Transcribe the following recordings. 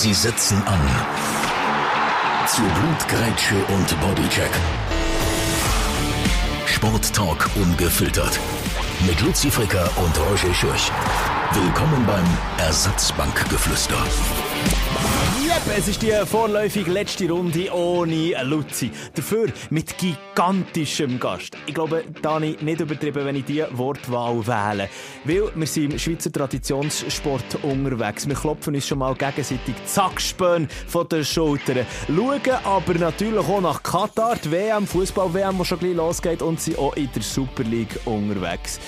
Sie setzen an. Zu Blutgrätsche und Bodycheck. Sporttalk ungefiltert. Mit Luzi Fricker und Roger Schürch. Willkommen beim Ersatzbankgeflüster. Es ist die vorläufig letzte Runde ohne Luzi. Dafür mit gigantischem Gast. Ich glaube, Dani, nicht übertrieben, wenn ich die Wortwahl wähle. Weil wir sind im Schweizer Traditionssport unterwegs. Wir klopfen uns schon mal gegenseitig Zackspön von den Schultern. Schauen aber natürlich auch nach Katar, die WM, Fußball-WM, die schon gleich losgeht und sind auch in der Super League unterwegs.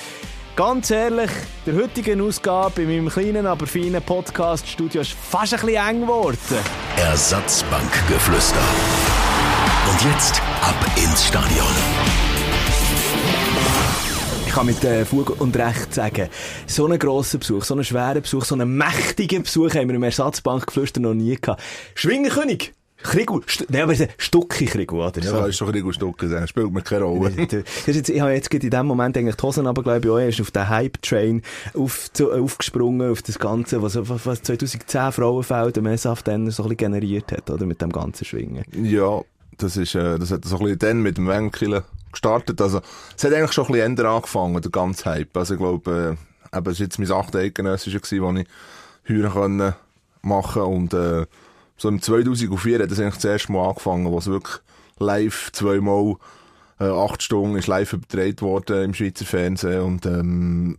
Ganz ehrlich, der heutigen Ausgabe in meinem kleinen, aber feinen Podcast-Studio ist fast ein bisschen eng geworden. Ersatzbankgeflüster. Und jetzt ab ins Stadion. Ich kann mit äh, Fug und Recht sagen, so einen grossen Besuch, so einen schweren Besuch, so einen mächtigen Besuch haben wir im Ersatzbankgeflüster noch nie gehabt. Schwingerkönig! St nein, aber Stucki Krigu, oder? Ja, ist doch Krigu Stucki, das spielt mir keine Rolle. jetzt, ich habe jetzt in dem Moment eigentlich die Hosen aber glaube ich, auch erst auf den Hype-Train auf, zu, aufgesprungen, auf das Ganze, was, was 2010 Frauenfeld im SF dann so ein bisschen generiert hat, oder? Mit dem ganzen Schwingen. Ja, das ist, äh, das hat so ein bisschen dann mit dem Wenkillen gestartet. Also, es hat eigentlich schon ein bisschen ändern angefangen, der ganze Hype. Also, ich glaube, äh, eben, es war jetzt mein 8. Eidgenössische, das ich hören machen und, äh, so im 2004 hat das eigentlich das erste Mal angefangen, wo es wirklich live zweimal äh, acht Stunden ist live übertragen worden im Schweizer Fernsehen und ähm,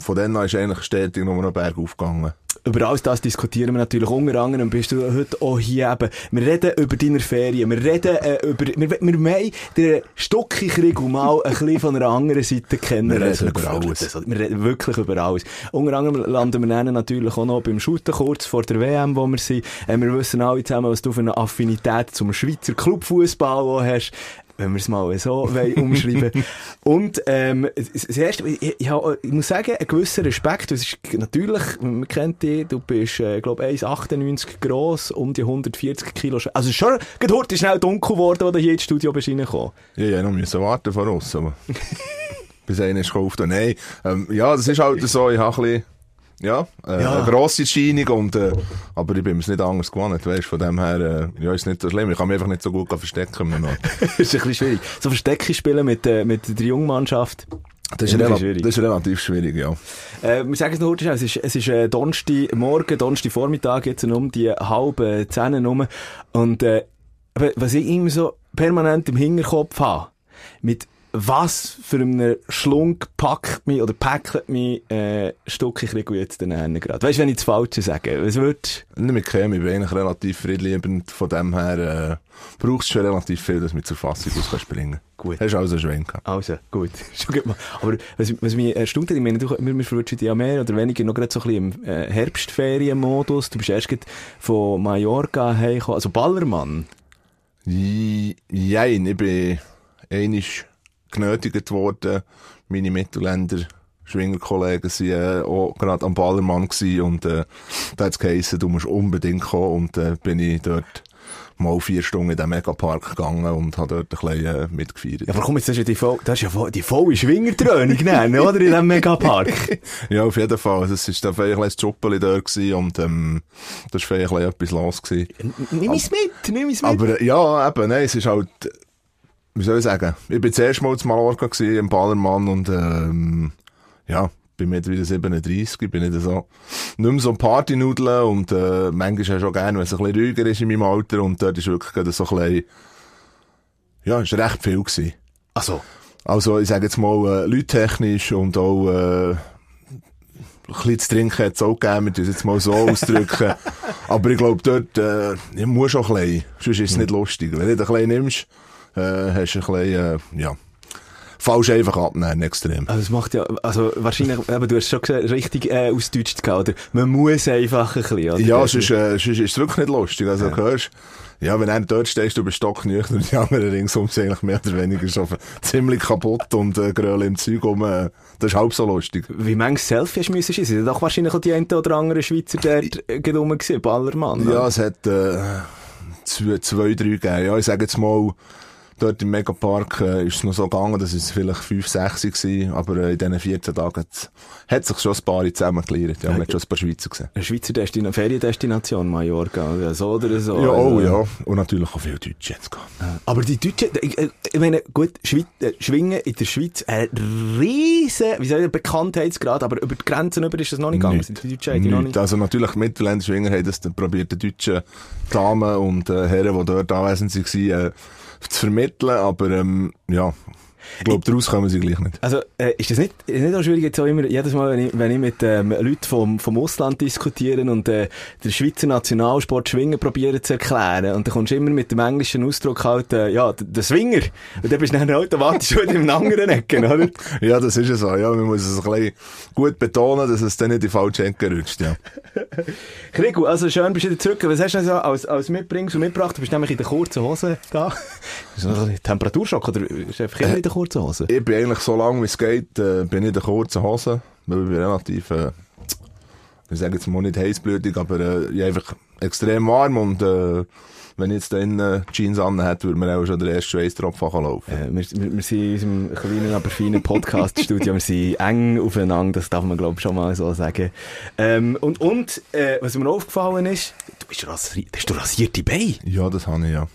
von dann an ist eigentlich stetig nur noch Berg aufgegangen über alles das diskutieren wir natürlich unter anderem, bist du heute auch hier eben. Wir reden über deine Ferien, wir reden äh, über, wir, wir meinen den Stockikrieg mal ein bisschen von einer anderen Seite kennen. Wir reden über alles. Wir reden wirklich über alles. Unter anderem landen wir dann natürlich auch noch beim Shooten kurz vor der WM, wo wir sind. Äh, wir wissen alle zusammen, was du für eine Affinität zum Schweizer Clubfußball hast wenn wir es mal so umschreiben Und ähm, das erste, ich, ich, ich muss sagen, ein gewisser Respekt. Das ist natürlich, man kennt dich, du bist, äh, glaube 1,98 gross, um die 140 Kilo. Also schon, gerade heute schnell dunkel geworden, als du hier ins Studio bist reingekommen. Ja, ja, noch müssen warten von uns, aber bis einer ist gekauft. Nein, ähm, ja, das ist halt so, ich habe ein bisschen ja, äh, ja. eine grosse Erscheinung und, äh, aber ich bin mir nicht anders gewohnt, weißt, von dem her, äh, ja, ist nicht so schlimm. Ich kann mich einfach nicht so gut verstecken. das ist ein bisschen schwierig. So Verstecken spielen mit, äh, mit der Jungmannschaft. Das ist, schwierig. das ist relativ schwierig, ja. Äh, wir sagen es noch es ist, es ist äh, Donnerstag Morgen, Donnerstag Vormittag, jetzt um die halbe Zähne rum. Und, äh, was ich immer so permanent im Hinterkopf habe, mit was für einen Schlunk packt mich oder packt mich äh, Stück ich jetzt den Ende gerade. Weißt du, wenn ich das Falsche sage? Was wird? Nicht mit Chemie, ich bin eigentlich relativ friedliebend. Von dem her äh, brauchst du schon relativ viel, dass du mit zur Fassung aus kannst springen Gut. Hast du also schon gehabt. Also, gut. Aber was, was mich erstaunt hat, ich meine, du, wir, wir verrutschen ja mehr oder weniger noch gerade so ein bisschen im äh, Herbstferienmodus. Du bist erst von Mallorca hergekommen, also Ballermann. Jein, ich bin einisch genötigt worden. Meine Mittelländer Schwingerkollegen sind äh, auch gerade am Ballermann gewesen und äh, da hat es geheissen, du musst unbedingt kommen und äh, bin ich dort mal vier Stunden in den Megapark gegangen und habe dort ein bisschen äh, mitgefeiert. Ja, aber komm, jetzt hast du die, voll, das ist ja die volle Schwingertröhnung nennen, oder? In diesem Megapark. ja, auf jeden Fall. Es war dann ein Juppeli dort gewesen und ähm, das war bisschen etwas los gewesen. Nimm es mit, nimm es mit. Aber ja, eben, nein, es ist halt wie soll ich sagen, ich bin zuerst mal zu Mallorca gewesen, im Ballermann und, ähm, ja, bin mittlerweile 37, bin nicht so, nicht mehr so ein Partynudeln und, äh, manchmal auch gerne, wenn es ein bisschen ruhiger ist in meinem Alter und dort ist wirklich so ein bisschen, ja, ist recht viel gewesen. Ach so. Also, ich sage jetzt mal, äh, leuttechnisch und auch, äh, ein bisschen zu trinken hat es auch gegeben, wir jetzt mal so ausdrücken. Aber ich glaube, dort, äh, ich muss auch ein bisschen, sonst ist es nicht lustig. Wenn du ein bisschen nimmst, äh, hast du ein bisschen, äh, ja, falsch einfach abnehmen, extrem. Also es macht ja, also wahrscheinlich, aber du hast schon gesagt, richtig äh, ausdeutscht oder? Man muss einfach ein bisschen, oder? Ja, sonst, äh, sonst ist es wirklich nicht lustig. Also ja. hörst, ja, wenn du dort stehst, du bist stocknüchtern und die anderen ringsum sind eigentlich mehr oder weniger schon ziemlich kaputt und äh, gröle im Zeug um. Äh, das ist halb so lustig. Wie manches Selfie hast du müssen schiessen? doch wahrscheinlich auch die eine oder andere Schweizer dort äh, gedummen gewesen, Ballermann. Ja, es hat äh, zwei, zwei, drei gegeben. Ja, ich sage jetzt mal, Dort im Megapark äh, ist es noch so gegangen, dass es vielleicht 5, 6 waren, aber äh, in diesen 14 Tagen hat, sich schon ein paar zusammengelernt. Ja, man hat schon ein paar Schweizer gesehen. Eine Schweizer Destin Feriendestination, Mallorca, so oder so. Ja, oh Also- ja. Und natürlich auch viele Deutsche jetzt. Aber die Deutschen, ich, äh, ich meine, gut, Schweiz, äh, Schwingen in der Schweiz, ein riesen, wie soll ich, Bekanntheitsgrad, aber über die Grenzen über ist das noch nicht gegangen. Nicht. Die Deutschen haben die noch Nicht. nicht. Also natürlich, die Mittelländischen Schwinger haben das dann probiert, die deutschen Damen und äh, Herren, die dort anwesend waren, äh, zu vermitteln, aber ähm, ja, ich glaube, daraus kommen sie gleich nicht. Also, äh, ist das nicht, ist nicht auch schwierig, jetzt auch immer, jedes Mal, wenn ich, wenn ich mit ähm, Leuten vom, vom Ausland diskutiere und äh, den Schweizer Nationalsport Schwingen probiere zu erklären, und dann kommst du immer mit dem englischen Ausdruck halt, äh, ja, der, Swinger. Und dann bist du dann automatisch wieder im anderen Ecken, oder? Ja, das ist ja so. Ja, man muss es ein bisschen gut betonen, dass es dann nicht in die falsche Ecke rutscht. Ja. Krigu, also schön bist du wieder zurück. Was hast du denn so als, als Mitbringst und mitgebracht? Du bist nämlich in der kurzen Hose da. Ist das ein Temperaturschock oder ist einfach immer in der kurzen Hose? Ich bin eigentlich so lange wie es geht, äh, bin ich in der kurzen Hose, weil ich bin relativ, äh, ich sage jetzt mal nicht heißblütig, aber äh, einfach extrem warm und äh, wenn ich jetzt dann äh, Jeans an hätte, würde mir auch schon der erste Schweißtropfen laufen. Äh, wir, wir, wir sind in unserem kleinen, aber feinen Podcast-Studio. wir sind eng aufeinander, das darf man, glaube ich, schon mal so sagen. Ähm, und, und, äh, was mir aufgefallen ist, du bist rasiert, hast du rasierte Beine? Ja, das habe ich ja.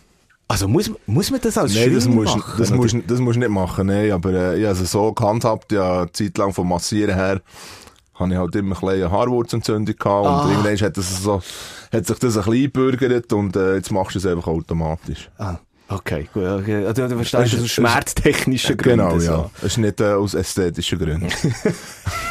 Also, muss, muss man das als Nein, das musst, machen? das, musst, das musst du nicht machen, nein, aber äh, ich es so gehandhabt, ja, eine Zeit lang vom Massieren her, habe ich halt immer ein eine Haarwurzentzündung gehabt Ah. und irgendwann hat, das so, hat sich das ein bisschen eingebürgert und äh, jetzt machst du es einfach automatisch. Ah, okay, gut. Okay. Also, du verstehst Es das ist- aus schmerztechnischen Gründen. Genau, so. ja. Es ist nicht äh, aus ästhetischen Gründen.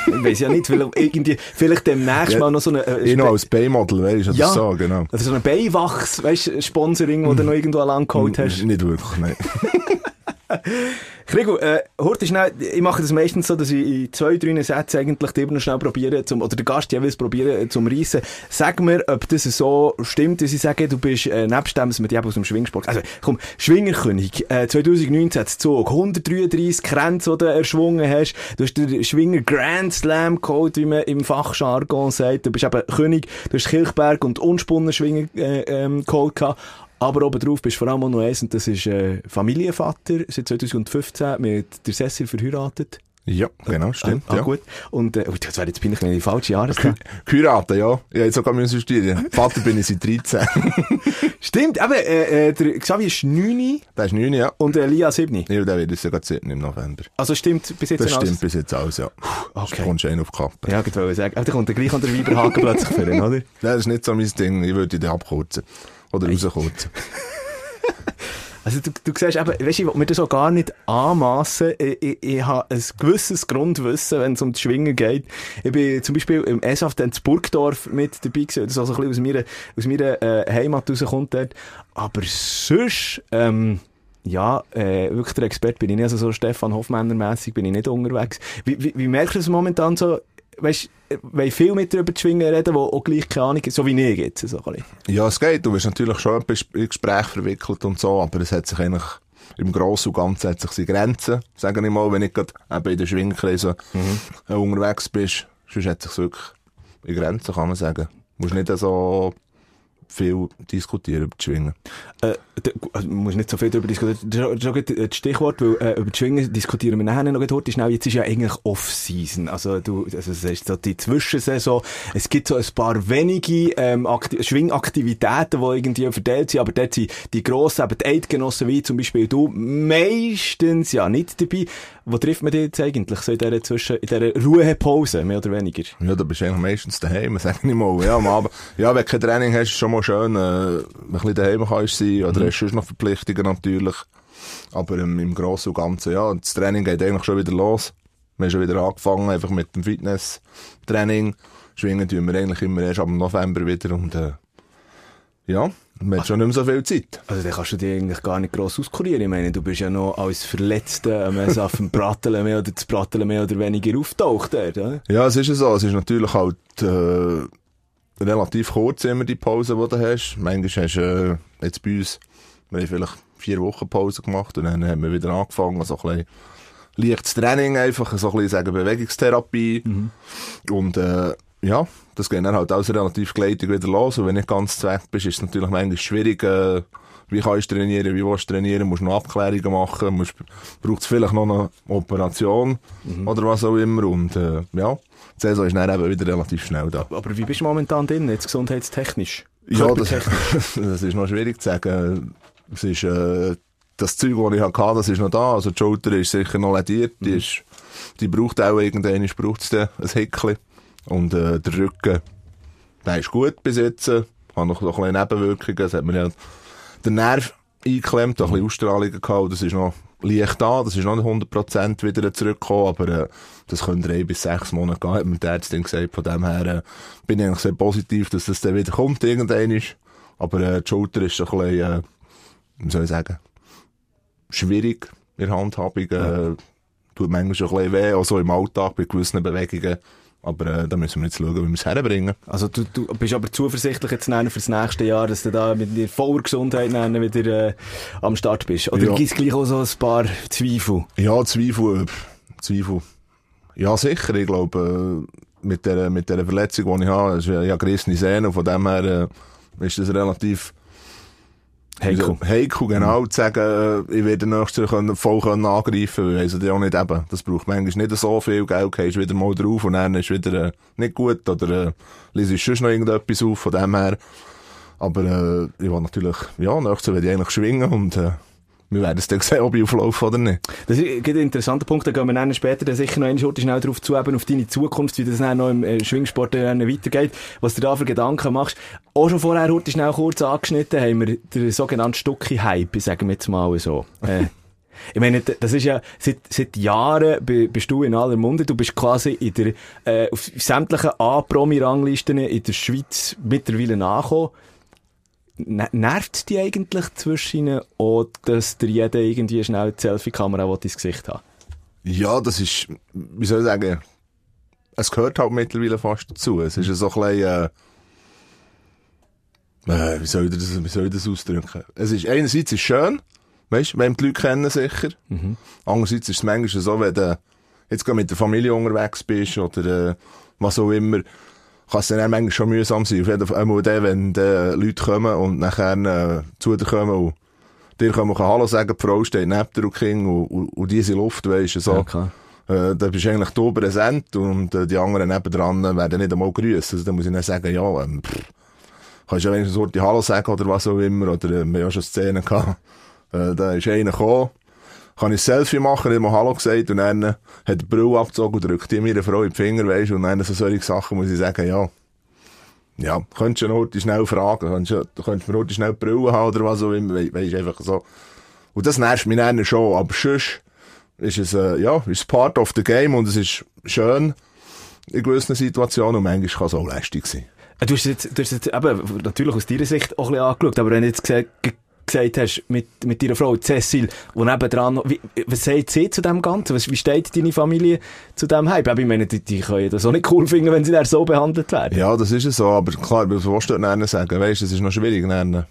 Ich weiß ja nicht, vielleicht, irgendwie, vielleicht demnächst Ja, mal noch so eine, äh, ich noch als Beimodel, weißt du, Ja. das so, genau. also so ein Beiwachs, weißt du, Sponsoring, wo du noch irgendwo lang geholt hast. N- Nicht wirklich, nein. Krigo, äh, ich mache das meistens so, dass ich in zwei, drei Sätzen eigentlich dir noch schnell probiere, zum, oder der Gast jeweils probiere äh, zum Reissen. Sag mir, ob das so stimmt, dass ich sage, du bist, äh, nebst dem, dass dich eben aus dem Schwingsport, also, komm, Schwingerkönig, äh, 2019 zu Zug, 133 Grenzen, die du erschwungen hast, du hast den Schwinger Grand Slam geholt, wie man im Fachjargon sagt, du bist eben König, du hast Kilchberg und unspunnen Schwinger, äh, ähm, geholt gehabt. Aber obendrauf bist du vor allem auch noch eins, und das ist äh, Familienvater, seit 2015 mit der Cecil verheiratet. Ja, genau, stimmt, ah, ja. gut. Und, äh, oh, das wäre jetzt bin ich in die falsche Jahreszahl. Geheiratet, ja. Ich habe sogar müssen studieren. Vater bin ich seit 13. Stimmt, eben, äh, äh, der Xavier ist 9 Der ist 9, ja. und äh, Lia 7. Ja, der wird es ja gerade 7 im November. Also stimmt bis jetzt Das noch stimmt alles? bis jetzt alles, ja. okay. Du kommst einen auf die Kappe. Ja, ich wollte sagen. Aber da kommt der gleich an der Weiberhaken plötzlich für ihn, oder? Nein, das ist nicht so mein Ding. Ich würde den abkürzen. Oder rauskürzen. Also du, du siehst eben, weißt du, ich will mir das auch gar nicht anmassen. Ich, ich, ich habe ein gewisses Grundwissen, wenn es um die Schwingen geht. Ich bin zum Beispiel im SAF in Burgdorf mit dabei gewesen. Das ist also ein bisschen aus meiner, aus meiner äh, Heimat rauskommt dort. Aber sonst, ähm, ja, äh, wirklich der Experte bin ich nicht. Also so Stefan Hofmänner-mässig bin ich nicht unterwegs. Wie, wie, wie merkst du das momentan so? Weißt du, weil viel mit dir über die Schwingen reden, die auch gleich keine Ahnung so wie ich jetzt. So ein. Ja, es geht. Du wirst natürlich schon in Gespräch verwickelt und so, aber es hat sich eigentlich im Grossen und Ganzen hat sich seine Grenzen, sage ich mal, wenn ich gerade eben in den Schwingkreisen äh, unterwegs bist, sonst hat sich wirklich in Grenzen, kann man sagen. Du musst nicht so viel diskutieren über die Schwingen. Äh, da, also, man muss nicht so viel darüber diskutieren. Das ist auch- das Stichwort, weil äh, über die Schwingen diskutieren wir nachher noch heute schnell. Jetzt ist ja eigentlich Off-Season. Also du, also es ist so die Zwischensaison. Es gibt so ein paar wenige ähm, Akti Schwingaktivitäten, die irgendwie verteilt sind, aber dort sind die grossen, eben die Eidgenossen wie zum Beispiel du, meistens ja nicht dabei. Wo trifft man dich jetzt eigentlich so in dieser, Zwischen in dieser Ruhepause, mehr oder weniger? Ja, da bist du eigentlich meistens daheim, sag ich mal. Ja, am Abend. Ja, wenn du kein Training hast, ist es schon mal schön, äh, ein bisschen daheim kannst sein, oder hast du sonst noch Verpflichtungen natürlich. Aber ähm, im Grossen und Ganzen, ja, das Training geht eigentlich schon wieder los. Wir haben schon wieder angefangen, einfach mit dem Fitness-Training. Schwingen tun wir eigentlich immer erst ab November wieder und, äh, ja, man hat schon nicht mehr so viel Zeit. Also, dann kannst du dich eigentlich gar nicht gross auskurieren. Ich meine, du bist ja noch als Verletzter am auf dem Bratteln mehr oder das Bratteln mehr oder weniger auftaucht dort, oder? Ja, es ist ja so. Es ist natürlich halt äh, relativ kurz immer die Pause, die du hast. Manchmal hast du äh, jetzt bei uns, wir haben vielleicht vier Wochen Pause gemacht und dann haben wir wieder angefangen, so ein bisschen leichtes Training einfach, so ein bisschen sagen Bewegungstherapie. Und äh, ja, das geht dann halt alles relativ gleitig wieder los und wenn du nicht ganz weg bist, ist es natürlich manchmal schwierig, äh, wie kannst du trainieren, wie willst du trainieren, musst noch Abklärungen machen, musst, braucht es vielleicht noch eine Operation Mhm. oder was auch immer und äh, ja, die Saison ist dann eben wieder relativ schnell da. Aber wie bist du momentan drin, jetzt gesundheitstechnisch? Ja, das, das ist noch schwierig zu sagen. Es ist, äh, das Zeug, das ich hatte, das ist noch da. Also die Schulter ist sicher noch lediert. Die, Mhm. ist, die braucht auch irgendwann, braucht es ein Häkchen. Und äh, der Rücken, der ist gut bis jetzt. Hat noch, noch ein bisschen Nebenwirkungen. Es hat mir ja den Nerv eingeklemmt, ein bisschen Ausstrahlungen gehabt. Das ist noch leicht da. Das ist noch nicht 100% wieder zurückgekommen. Aber äh, das können drei bis sechs Monate gehen, hat mir die Ärztin gesagt. Von dem her äh, bin ich eigentlich sehr positiv, dass das dann wieder kommt irgendwann. Aber äh, die Schulter ist ein bisschen, äh, wie soll ich sagen, schwierig in der Handhabung. Äh, tut manchmal schon ein bisschen weh, auch so im Alltag bei gewissen Bewegungen. Aber äh, da müssen wir jetzt schauen, wie wir es herbringen. Also du, du bist aber zuversichtlich jetzt nennen für das nächste Jahr, dass du da mit der voller Gesundheit nennen wieder äh, am Start bist? Oder Ja. gibt es gleich auch so ein paar Zweifel? Ja, Zweifel, Zweifel. Ja, sicher. Ich glaube, äh, mit der, mit der Verletzung, die ich habe, ist ja, gerissene Sehnen, von dem her äh, ist das relativ Heiko. heikel, genau, zu sagen, äh, ich werde nächstes Jahr voll können angreifen können, weil also ja auch nicht eben. Das braucht manchmal nicht so viel Geld, gehst wieder mal drauf und dann ist wieder äh, nicht gut oder äh, liest sonst noch irgendetwas auf, von dem her. Aber äh, ich will natürlich, ja, nächstes Jahr werde ich eigentlich schwingen und äh, wir werden es dann sehen, ob ich auflaufe oder nicht. Das ist ein interessanter Punkt, da gehen wir dann später dann sicher noch eine Schurte schnell drauf zu, eben auf deine Zukunft, wie das dann noch im äh, Schwingsport dann weitergeht, was du da für Gedanken machst. Auch schon vorher heute schnell kurz angeschnitten haben wir den sogenannten Stucki-Hype, sagen wir jetzt mal so. Äh, Ich meine, das ist ja, seit, seit Jahren bi- bist du in aller Munde. Du bist quasi in der, äh, auf sämtlichen A-Promi-Ranglisten in der Schweiz mittlerweile nachgekommen. Ner- Nervt die eigentlich zwischen ihnen oder dass der jeder irgendwie schnell die Selfie-Kamera ins Gesicht haben? Ja, das ist, wie soll ich sagen, es gehört halt mittlerweile fast dazu. Es ist so ein bisschen, äh, äh, wie soll ich das, wie soll ich das ausdrücken? Es ist, einerseits ist es schön, weißt, wenn die Leute kennen sicher. Andererseits ist es manchmal so, wenn du jetzt gerade mit der Familie unterwegs bist oder, äh, was auch immer, kann es dann manchmal schon mühsam sein. Auf jeden Fall einmal dann, wenn dann Leute kommen und nachher äh, zu dir kommen und dir können Hallo sagen, die Frau steht neben dir und die und, und, und diese Luft, weisst du, so. klar. Äh, da bist du eigentlich du präsent und äh, die anderen nebendran werden nicht einmal grüßen. Also da muss ich dann sagen, ja, ähm, pff, kannst ja wenigstens die Hallo sagen oder was auch immer. Oder äh, wir haben ja schon Szenen gehabt. Äh, da ist einer gekommen, kann ich ein Selfie machen, nicht mal Hallo gesagt und dann hat die Brille abgezogen und drückt ihm ihre Frau in die Finger, weisst du, und dann so solche Sachen muss ich sagen, ja, ja, könntest du noch schnell fragen, könntest du, du könntest mir schnell die Brille haben oder was auch immer, we weisst einfach so. Und das nervt mich dann schon, aber sonst ist es, äh, ja, ist part of the game und es ist schön in gewissen Situationen und manchmal kann es auch lästig sein. Äh, Du hast jetzt, du hast jetzt eben, natürlich aus deiner Sicht auch ein bisschen angeschaut, aber wenn du jetzt gesagt, ge- gesagt hast, mit, mit deiner Frau Cecil, die nebendran, wie, was sagt sie zu dem Ganzen? Was, wie steht deine Familie zu dem Hype? Aber Ich meine, die, die können das auch nicht cool finden, wenn sie dann so behandelt werden. Ja, das ist es so, aber klar, was willst du dann sagen? Weißt du, es ist noch schwierig, dann, äh,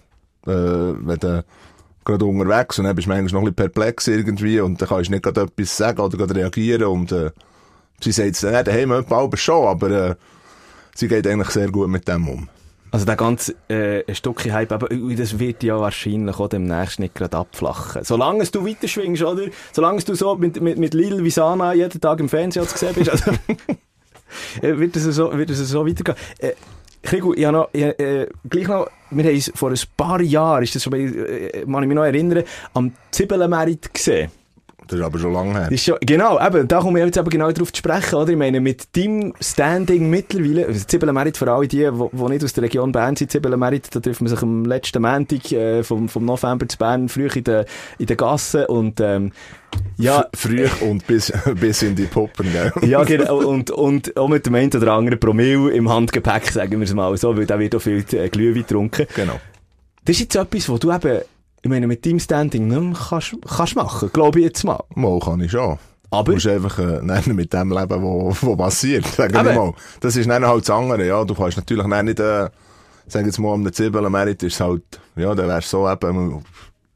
wenn du gerade unterwegs und dann bist du manchmal noch ein bisschen perplex irgendwie und dann kannst du nicht gerade etwas sagen oder gerade reagieren und äh, sie sagt es dann hey, wir aber schon, aber äh, sie geht eigentlich sehr gut mit dem um. Also der ganze äh, Stückchen Hype, aber ui, das wird ja wahrscheinlich auch demnächst nicht gerade abflachen. Solange du weiter schwingst, oder? Solange du so mit, mit, mit Lil Visana jeden Tag im Fernsehen zu sehen bist, also, äh, wird es so, wird es so weitergehen. Äh, Krigu, ich habe noch, ich, äh, gleich noch, wir haben uns vor ein paar Jahren, ist das schon, bei- äh, kann ich mich noch erinnern, am Zibbelenmerit gesehen. Das ist aber schon lange her. Schon, genau, eben, da kommen wir jetzt eben genau drauf zu sprechen, oder? Ich meine, mit deinem Standing mittlerweile, also Zibbelenmerit für alle die, die, nicht aus der Region Bern sind, Zibbelenmerit, da trifft man sich am letzten Montag äh, vom, vom November zu Bern, früh in den, in den Gassen und, ähm, ja, Früh und bis, bis in die Puppen, gell? ja, genau, und, und auch mit dem einen oder anderen Promille im Handgepäck, sagen wir es mal so, weil da wird auch viel äh, Glühwein getrunken. Genau. Das ist jetzt etwas, wo du eben, ich meine, mit deinem Standing mehr kannst, kannst machen, glaube ich jetzt mal. Mal kann ich schon. Aber- Du musst einfach äh, mit dem leben, wo, wo passiert. Sag ich Aber- mal. Das ist dann halt das andere. Ja, du kannst natürlich nicht, äh, sag jetzt mal, am Zwiebeln Merit ist halt, ja, dann wär's so eben,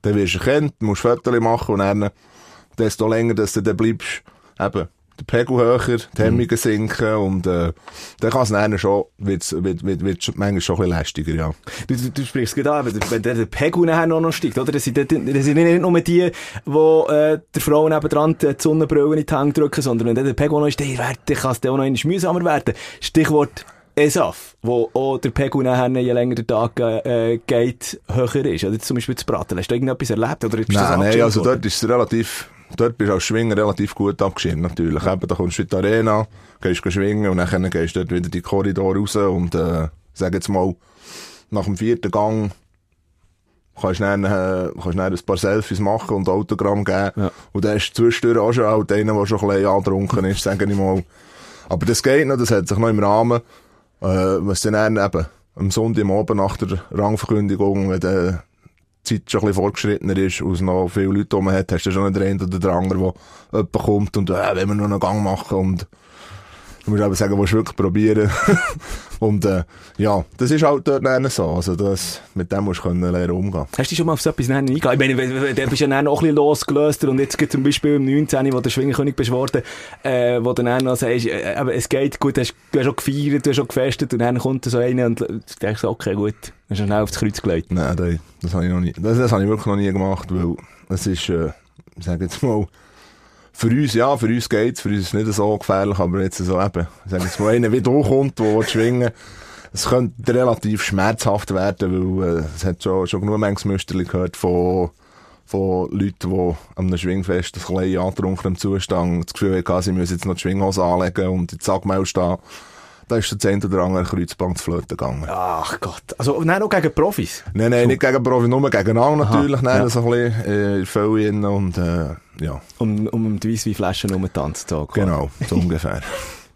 dann wirst du erkannt, musst Fotos machen und dann, desto länger, dass du dann bleibst, eben, der Pegel höher, die Hemmungen sinken und äh, dann kann es dann schon, wird's, wird, wird, wird manchmal schon ein bisschen lästiger, ja. Du, du, du sprichst gerade an, wenn, wenn der, der Pegel nachher noch, noch steigt, oder? Das sind, das sind nicht nur die, die äh, der Frau nebendran die Sonnenbrille in die Hänge drücken, sondern wenn der der Pegel noch ist, dann kann es dann auch noch einmal mühsamer werden. Stichwort ESAF, wo auch der Pegel nachher, je länger der Tag äh, geht, höher ist. Oder zum Beispiel zu Braten. Hast du irgendetwas erlebt? Oder ist das Nein, nein, also dort ist es relativ, dort bist du als Schwinger relativ gut abgeschirmt, natürlich. Eben, da kommst du in die Arena, gehst schwingen und dann gehst du dort wieder die Korridor raus und, äh, sag jetzt mal, nach dem vierten Gang kannst du dann, äh, kannst du dann ein paar Selfies machen und Autogramm geben. Ja. Und dann ist zwischendurch auch schon halt einer, der schon ein bisschen angetrunken ist, sage ich mal. Aber das geht noch, das hat sich noch im Rahmen, äh, was dann eben am Sonntagabend nach der Rangverkündigung, wenn der Zeit schon ein bisschen ist und noch viele Leute rum hat, hast du schon einen oder den anderen, der jemand kommt und, äh, wenn wir noch einen Gang machen und du musst eben sagen, willst du wirklich probieren. und, äh, ja, das ist halt dort so. Also, das, mit dem musst du können lernen umgehen. Hast du schon mal auf so etwas eingehen? Ich meine, dann bist du ja dann auch ein bisschen losgelöst und jetzt gibt zum Beispiel im 19., wo der Schwingerkönig bist worden, äh, wo du dann noch sagst, äh, aber es geht gut, du hast, du hast schon gefeiert, du hast schon gefestet und dann kommt so einer und denkst, okay, gut, dann hast du schnell aufs Kreuz gelegt. Nein, das, das habe ich noch nie, das, das habe ich wirklich noch nie gemacht, weil es ist, äh, ich sage jetzt mal, für uns, ja, für uns geht's, für uns ist es nicht so gefährlich, aber jetzt so eben, ich sage jetzt mal, einer wie du kommt, der schwingen es könnte relativ schmerzhaft werden, weil, äh, es hat schon, schon genug Mengsmüsterli gehört von, von Leuten, die einem Schwingfest ein bisschen angetrunken im Zustand das Gefühl hatten, sie müssen jetzt noch die Schwinghose anlegen und in die Sagmail stehen. Da ist der Zehnt oder andere Kreuzband zu flöten gegangen. Ach Gott. Also, nein, auch gegen Profis. Nein, nein, nicht gegen Profi, nur gegeneinander Aha, natürlich, nein, ja. so ein bisschen, äh, und, äh, ja, Um, um die Weissweinflaschen um den Tanztag. genau, so ungefähr.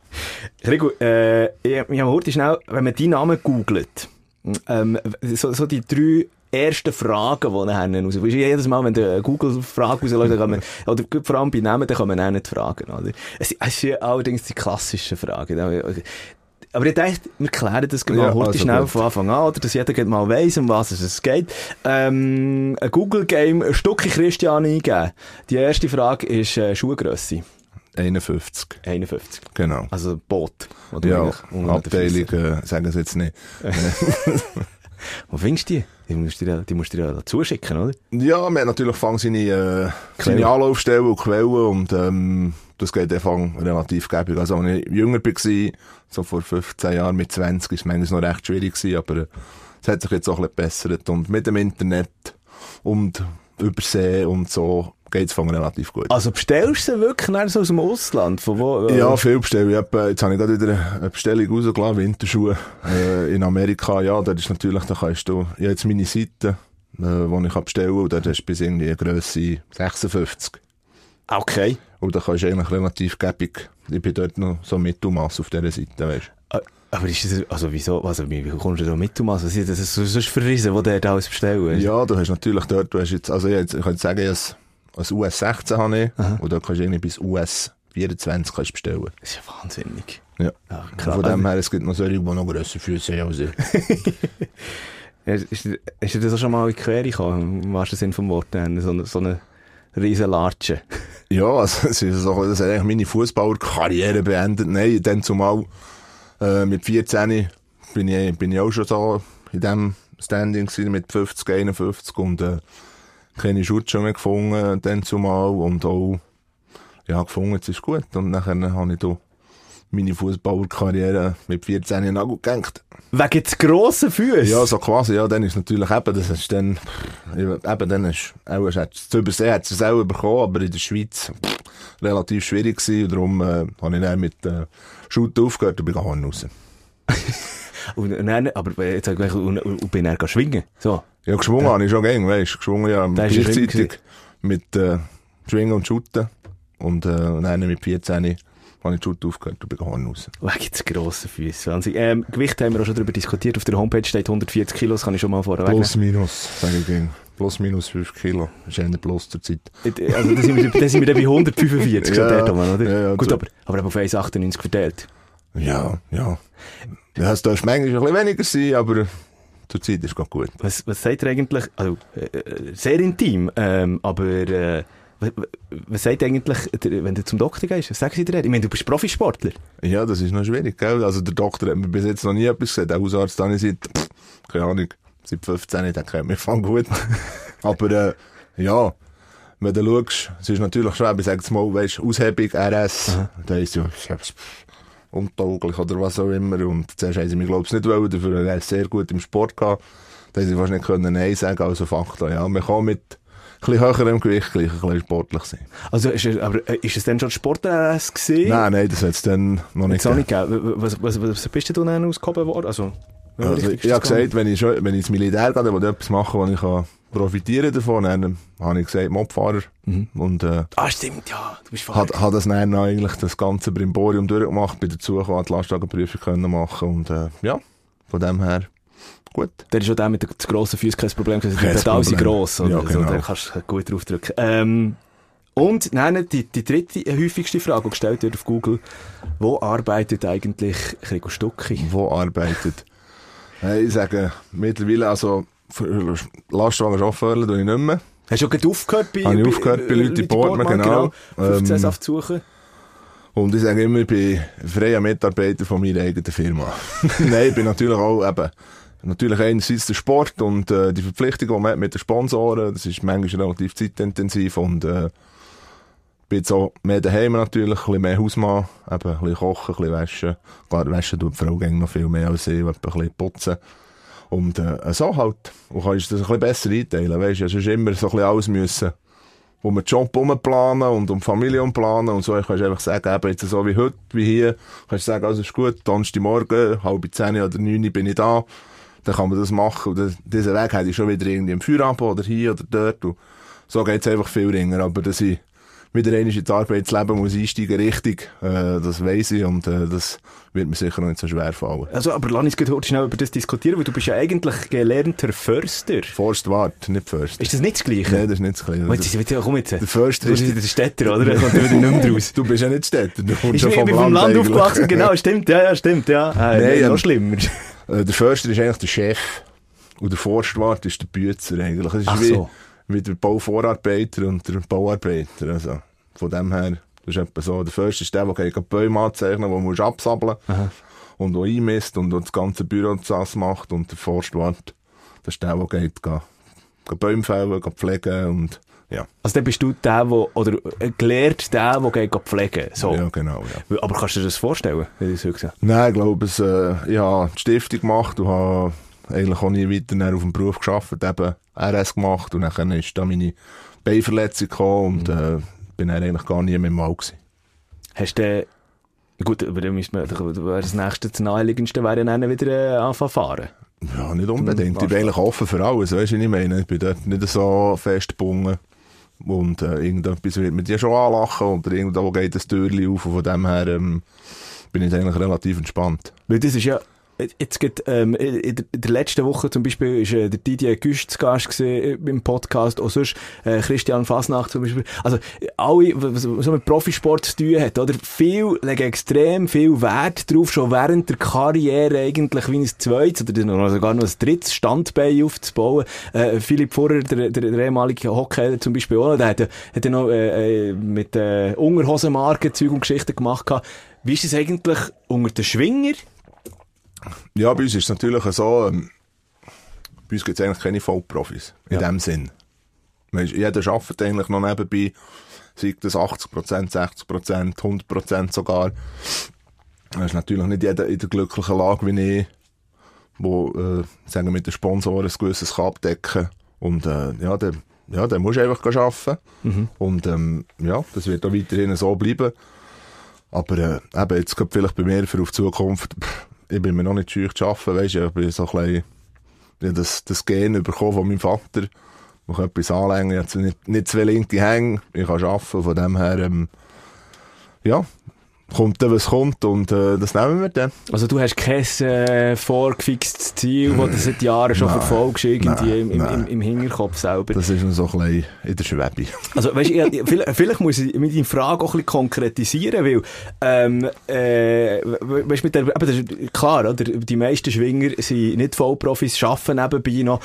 Rigo, äh, ich, ich habe heute schnell, wenn man deinen Namen googelt, ähm, so, so die drei ersten Fragen, die nachher raus... Weisst du, Jedes Mal, wenn du eine Google-Frage rauslässt, kann man, oder vor allem bei Namen, dann kann man auch nicht fragen, oder? Es, es sind allerdings die klassischen Fragen. Aber ich dachte, wir klären das mal Ja, heute also schnell gut. von Anfang an, oder? Dass jeder mal weiss, um was es geht. Ähm, ein Google-Game, Stucki Christian eingeben. Die erste Frage ist, äh, Schuhgrösse. 51, 51. genau. Also Boot. oder Ja, Abteilung, äh, sagen sie jetzt nicht. Wo findest du die? Die musst du dir, die musst du dir ja zuschicken, oder? Ja, man hat natürlich Fang seine, äh, seine Anlaufstellen und Quellen und, ähm, das geht einfach relativ gäbig. Also, als ich jünger war, so vor 15 Jahren mit 20, ist es manchmal noch recht schwierig gewesen, aber äh, es hat sich jetzt auch ein bisschen gebessert und mit dem Internet und Übersee und so geht es relativ gut. Also bestellst du sie wirklich so aus dem Ausland? Von wo? äh, Ja, viel bestellen. Ich hab, jetzt habe ich gerade wieder eine Bestellung rausgelassen, Winterschuhe äh, in Amerika. Ja, da ist natürlich, da kannst du, ich habe jetzt meine Seite, äh, wo ich bestellen kann, und dort hast du bis irgendwie eine Grösse 56. Okay. Und da kannst du eigentlich relativ gäbig, ich bin dort noch so Mittelmaß auf dieser Seite, weißt Äh, Aber ist das, also wieso, also wie, kommst du da mit, Thomas? Was ist das so, so für Riesen, die da alles bestellen? Ja, du hast natürlich dort, du hast jetzt, also ich, jetzt- ich jetzt sagen, habe ein US 16 habe ich, Aha. und da kannst du irgendwie bis US 24 kannst du bestellen. Das ist ja wahnsinnig. Ja. Ja, Und klar. Von dem her, es gibt noch solche, die noch grösser Füße haben als ich. Ist, ist, ist dir das auch schon mal in die Quere gekommen, im wahrsten Sinn vom Wort, so eine, so eine riesen Latsche? Ja, also, es ist so, das hat eigentlich meine Fußballerkarriere beendet. Nein, dann zumal, äh, mit 14 bin ich, bin ich auch schon so in dem Standing gewesen, mit 50, 51 und, äh, keine Schutz mehr gefunden, dann zumal und auch, ja, gefunden, es ist gut. Und nachher habe ich da meine Fußballerkarriere mit 14 noch gut gedacht. Wegen des grossen Füße? Ja, so quasi, ja, dann ist natürlich eben, das ist dann, eben, dann ist, auch, ist, hat's- zu übersehen hat es auch bekommen, aber in der Schweiz, pff, relativ schwierig gewesen, darum, äh, habe ich dann mit, äh, Shooten aufgehört und bin gegangen raus. Und, und dann, aber jetzt sag ich, und, und, bin dann schwingen. So. Ja, geschwungen habe ich schon gern, weißt, geschwungen ja, gleichzeitig mit, äh, Schwingen und Shooten. Und, äh, und dann mit 14 habe ich die Shooten aufgehört und bin raus. Wegen des grossen Füße. Wahnsinn. Ähm, Gewicht haben wir auch schon darüber diskutiert. Auf der Homepage steht 140 Kilo, das kann ich schon mal vorweg Plus, minus, sage ich gern. Plus, minus 5 Kilo. Das ist eher plus zur Zeit. nehmen. Also, da sind wir, da sind wir dann bei 145 Ja, ja, Thomas, oder? ja, ja, Gut, so. aber, aber auf 1,98 verteilt. Ja, ja. Ja, es darf manchmal ein bisschen weniger sein, aber zur Zeit ist es gut. Was, was sagt ihr eigentlich? Also, äh, äh, sehr intim, ähm, aber äh, Was, sagt eigentlich, wenn du zum Doktor gehst? Was sagen sie dir? Ich meine, du bist Profisportler. Ja, das ist noch schwierig, gell? Also der Doktor hat mir bis jetzt noch nie etwas gesagt. Der Hausarzt da nicht seit, pff, keine Ahnung, seit 15, der kennt mich voll gut. Aber, äh, ja, wenn du schaust, es ist natürlich schwer, ich sage jetzt mal, weisst, Aushebung, RS, da ist ja, ich untauglich oder was auch immer. Und zuerst haben sie mich, glaub's nicht wollen, dafür ist sehr gut im Sport gehabt. Da haben sie fast nicht können Nein sagen, also Fakta, ja. Man kann mit ein bisschen höherem Gewicht gleich ein bisschen sportlich sein. Also, ist, es- aber äh, ist es dann schon Sport-RS gewesen? Nein, nein, das hat es dann noch nicht auch nicht gegeben. Was, was, was bist du dann ausgehoben worden? Also, Also, ich habe gesagt, wenn ich, schon, wenn ich ins Militär gehe, dann will ich etwas machen, wo ich kann profitieren davon dann habe ich gesagt, Mobfahrer. Und äh, Ah, stimmt, ja. Du bist Fahrer. hat, hat das dann eigentlich das ganze Brimborium durchgemacht, bin dazu gekommen, die Lastwagenprüfung können machen und äh, ja, von dem her gut. Der ist schon der mit den grossen Füßen kein Problem gewesen. Die Pedale sind gross. Oder? Ja, so, genau. da kannst du gut draufdrücken. Ähm, und, nein, die, die dritte häufigste Frage, die gestellt wird auf Google, wo arbeitet eigentlich Gregor Stucki? Wo arbeitet? Äh, ich sage mittlerweile, also für Lastwagenchauffeur tue ich nicht mehr. Hast du schon gerade aufgehört bei, Habe ich aufgehört bei Leute Portman, genau. 15 Ähm, Saft suchen. Und ich sage immer, ich bin freier Mitarbeiter von meiner eigenen Firma. Nein, ich bin natürlich auch eben, natürlich einerseits der Sport und äh, die Verpflichtung, die man hat mit den Sponsoren, das ist manchmal relativ zeitintensiv und äh, bin jetzt auch mehr daheim natürlich, ein bisschen mehr Hausmann, eben ein bisschen kochen, ein bisschen waschen. Klar, waschen tut die Frau noch viel mehr als ich, ein bisschen putzen. Und äh, so halt. Und kannst das ein bisschen besser einteilen, weißt du, sonst immer so ein bisschen alles müssen um den Job umplanen und um Familie umplanen und so. Ich kann einfach sagen, eben jetzt so wie heute, wie hier, kannst du sagen, also ist gut, Donnerstagmorgen, halb zehn oder neun bin ich da, dann kann man das machen. Und diesen Weg hätte ich schon wieder irgendwie im Feierabend oder hier oder dort. Und so geht's einfach viel ringer. Aber dass ich wieder einmal ins Arbeitsleben muss einsteigen, richtig, äh, das weiss ich und äh, das wird mir sicher noch nicht so schwer fallen. Also, aber lass uns heute schnell über das diskutieren, weil du bist ja eigentlich gelernter Förster. Forstwart, nicht Förster. Ist das nicht das Gleiche? Nein, das ist nicht das Gleiche. Oh, jetzt ist wieder, komm jetzt. Der Förster Du bist ist... der Städter, oder? Da kommt er wieder nicht mehr raus. Du bist ja nicht Städter, du kommst Ich ja bin, vom ich bin vom Land, Land aufgewachsen, genau, stimmt, ja, ja, stimmt, ja. Äh, Nein, noch ähm, schlimmer. Äh, der Förster ist eigentlich der Chef. Und der Forstwart ist der Bützer eigentlich. Es ist Ach wie, so. wie der Bauvorarbeiter und der Bauarbeiter. Also, von dem her, das ist etwa so. Der Förster ist der, der die Bäume anzeichnen, die musst absabeln und auch einmisst und das ganze Büro das macht. Und der Forstwart, das ist der, der geht, geht, geht Bäume fällen, geht pflegen und, ja. Also dann bist du der, wo, oder äh, gelehrt der, der geht pflegen so. Ja, genau, ja. Aber kannst du dir das vorstellen, wie ich es so gesagt Nein, ich glaube, es, äh, ich habe die Stiftung gemacht und habe eigentlich auch nie weiter auf dem Beruf gearbeitet, eben RS gemacht und dann ist da meine Beinverletzung gekommen und äh, bin dann eigentlich gar nie mehr im Wald gewesen. Hast du, gut, aber dann müsste man, das nächste, das naheliegendste wäre dann wieder äh, anfangen fahren. Ja, nicht unbedingt. Ich bin eigentlich offen für alles, weißt du, was ich meine? Ich bin dort nicht so festgebunden und äh, irgendetwas wird mir die schon anlachen oder irgendwo geht das Türchen auf und von dem her ähm, bin ich eigentlich relativ entspannt. Weil das ist ja, jetzt geht, ähm, in der, letzten Woche zum Beispiel ist äh, der Didier Güst zu Gast gewesen, äh, im Podcast, auch sonst äh, Christian Fasnacht zum Beispiel. Also alle, was was mit Profisport zu tun hat, oder? Viel legen extrem viel Wert drauf, schon während der Karriere eigentlich wie ein zweites oder sogar noch ein drittes Standbein aufzubauen. Äh, Philipp Furrer, der, der, der ehemalige Hockey zum Beispiel auch der hat, ja- hat noch äh, äh, mit äh, Unterhosenmarken Zeug und Geschichten gemacht. Wie ist es eigentlich unter den Schwinger? Ja, bei uns ist es natürlich so, ähm, bei uns gibt es eigentlich keine Vollprofis. In Ja. dem Sinn. Weisst, jeder arbeitet eigentlich noch nebenbei, sei das 80%, 60%, 100% sogar. Das ist natürlich nicht jeder in der glücklichen Lage wie ich, wo, äh, sagen wir, mit den Sponsoren ein gewisses kann abdecken Und, äh, ja, der, ja, der muss einfach arbeiten. Und, ähm, ja, das wird auch weiterhin so bleiben. Aber, äh, eben, jetzt vielleicht bei mir für auf die Zukunft, pff, ich bin mir noch nicht schüch zu arbeiten, weisst du, ich bin so ein bisschen, das, das Gen bekommen von meinem Vater. Ich kann etwas anlängen, ich habe nicht, nicht zwei linke Hänge, ich kann arbeiten, von dem her, ähm, ja, kommt dann, was kommt und äh, das nehmen wir dann. Also du hast kein äh, vorgefixtes Ziel, das du seit Jahren schon Nein, verfolgst, irgendwie nein, im, im, nein. im, Hinterkopf selber. Das ist so ein bisschen in der Schwebe. Also, weißt, ich, ich- vielleicht, vielleicht muss ich meine Frage auch ein bisschen konkretisieren, weil, ähm, äh, we- weißt, mit der, aber das ist klar, oder? Die meisten Schwinger sind nicht Vollprofis, arbeiten nebenbei noch.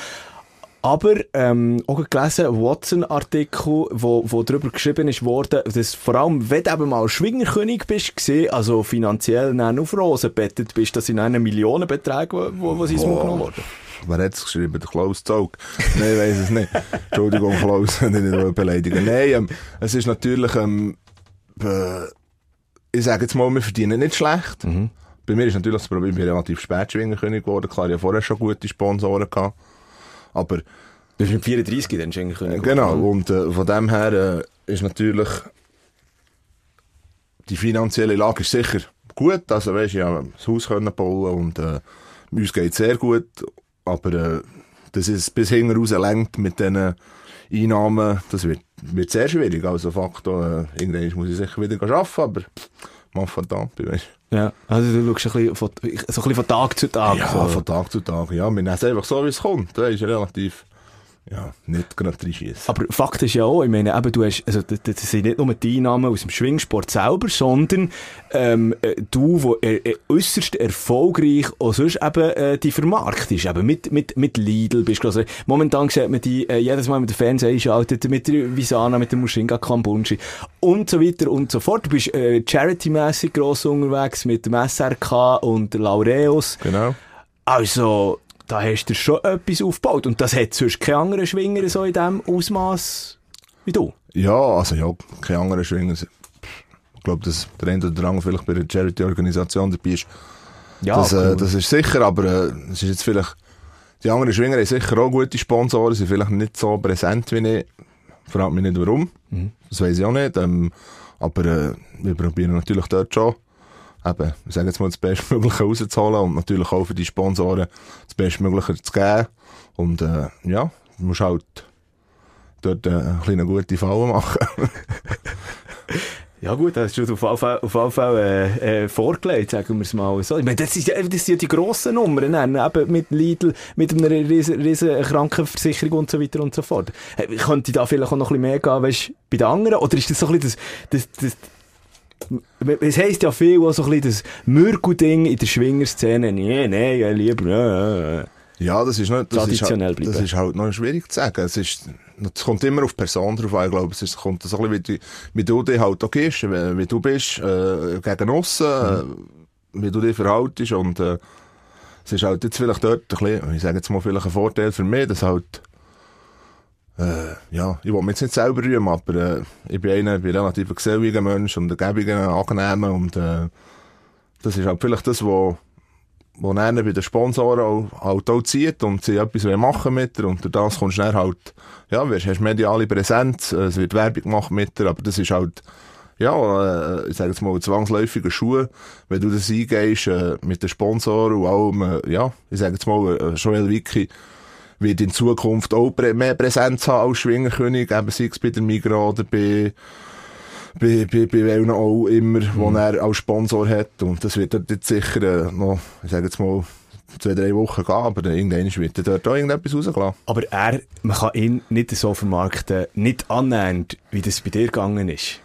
Aber, ähm, auch gelesen, Watson-Artikel, wo, wo darüber geschrieben ist worden, dass vor allem, wenn du eben mal Schwingerkönig bist, gesehen, also finanziell dann auf Rosen bettet bist, das sind eine Millionenbeträge, wo, wo sie oh. genommen worden. Wer hat es geschrieben? Der Klaus Zog? Nein, ich weiss es nicht. Entschuldigung, Klaus, nicht beleidigen. Nein, ähm, es ist natürlich, ähm, äh, ich sage jetzt mal, wir verdienen nicht schlecht. Mhm. Bei mir ist natürlich das Problem, ich bin relativ spät Schwingerkönig geworden. Klar, ich hatte vorher schon gute Sponsoren gehabt. Aber... Du bist mit 34 dann Schwingerkönig Genau, und äh, von dem her äh, ist natürlich die finanzielle Lage ist sicher gut. Also weißt, ich habe das Haus können bauen und äh, uns geht sehr gut. Aber äh, dass es bis hinten raus lenkt mit diesen Einnahmen, das wird, wird sehr schwierig. Also Faktor, äh, irgendwann muss ich sicher wieder arbeiten, aber mal verdammt, weißt ja, also du schaust ein bisschen von, so ein bisschen von Tag zu Tag. Ja, so. von Tag zu Tag, ja. Wir nehmen es einfach so, wie es kommt. Das ist relativ ja, nicht gerade reinschießen. Aber Fakt ist ja auch, ich meine, eben, du hast, also, das, sind nicht nur die Einnahmen aus dem Schwingsport selber, sondern, ähm, äh, du, wo äh, äh, äußerst erfolgreich auch sonst eben, äh, die vermarktest, eben mit, mit, mit Lidl bist also, momentan sieht man die, äh, jedes Mal mit dem Fernseher einschaltet, mit der Visana, mit der Mushinga Kambunchi und so weiter und so fort. Du bist, äh, charity-mässig gross unterwegs mit dem SRK und Laureus. Genau. Also, da hast du schon etwas aufgebaut. Und das hat sonst kein anderer Schwinger so in dem Ausmaß wie du. Ja, also ja, kein anderer Schwinger. Ich glaube, dass der eine oder der andere vielleicht bei einer Charity-Organisation dabei ist. Ja, das, äh, das ist sicher, aber äh, es ist jetzt vielleicht, die anderen Schwinger haben sicher auch gute Sponsoren, sind vielleicht nicht so präsent wie ich. Fragt mich nicht warum. Mhm. Das weiß ich auch nicht. Ähm, aber äh, wir probieren natürlich dort schon eben, ich sage jetzt mal, das Bestmögliche rauszuholen und natürlich auch für die Sponsoren das Bestmögliche zu geben. Und äh, ja, du musst halt dort äh, eine gute Falle machen. Ja gut, das ist auf jeden Fall, auf jeden Fall äh, äh, vorgelegt, sagen wir es mal so. Ich meine, das, ist, das sind ja die grossen Nummern, eben mit Lidl, mit einer riesen, riesen Krankenversicherung und so weiter und so fort. Äh, könnte da vielleicht auch noch ein bisschen mehr gehen, weißt, bei den anderen? Oder ist das so ein bisschen das, das, das es heisst ja viel, auch so ein bisschen das Mürku-Ding in der Schwingerszene. Nee, nee, lieber, ja, ja. das ist nicht, das traditionell ist, halt, das ist halt noch schwierig zu sagen. Es ist, es kommt immer auf Person drauf an. Ich glaube, es ist, kommt so ein bisschen, wie, wie du dich halt auch gehst, wie, wie du bist, äh, gegen aussen, mhm. äh, wie du dich verhaltest und, äh, es ist halt jetzt vielleicht dort ein bisschen, ich sage jetzt mal vielleicht ein Vorteil für mich, dass halt, äh, ja, ich will mich jetzt nicht selber rühmen, aber äh, ich bin einer, ich bin relativ ein geselliger Mensch und ein gäbiger, angenehmer und äh, das ist halt vielleicht das, was wo dann bei den Sponsoren auch, halt auch zieht und sie etwas machen mit dir und durch das kommst du dann halt, ja, wirst, hast mediale Präsenz, äh, es wird Werbung gemacht mit dir, aber das ist halt, ja, äh, ich sage jetzt mal, zwangsläufiger Schuh, wenn du das eingehst äh, mit den Sponsoren und allem, äh, ja, ich sage jetzt mal, äh, Joel Wiki, wird in Zukunft auch mehr Präsenz haben als Schwingerkönig, eben sei es bei der Migros oder bei, bei, bei, bei welchen auch immer, mhm. wo er als Sponsor hat. Und das wird dort jetzt sicher äh, noch, ich sage jetzt mal, zwei, drei Wochen gehen, aber irgendwann wird er dort auch irgendetwas rausgelassen. Aber er, man kann ihn nicht so vermarkten, nicht annähernd, wie das bei dir gegangen ist.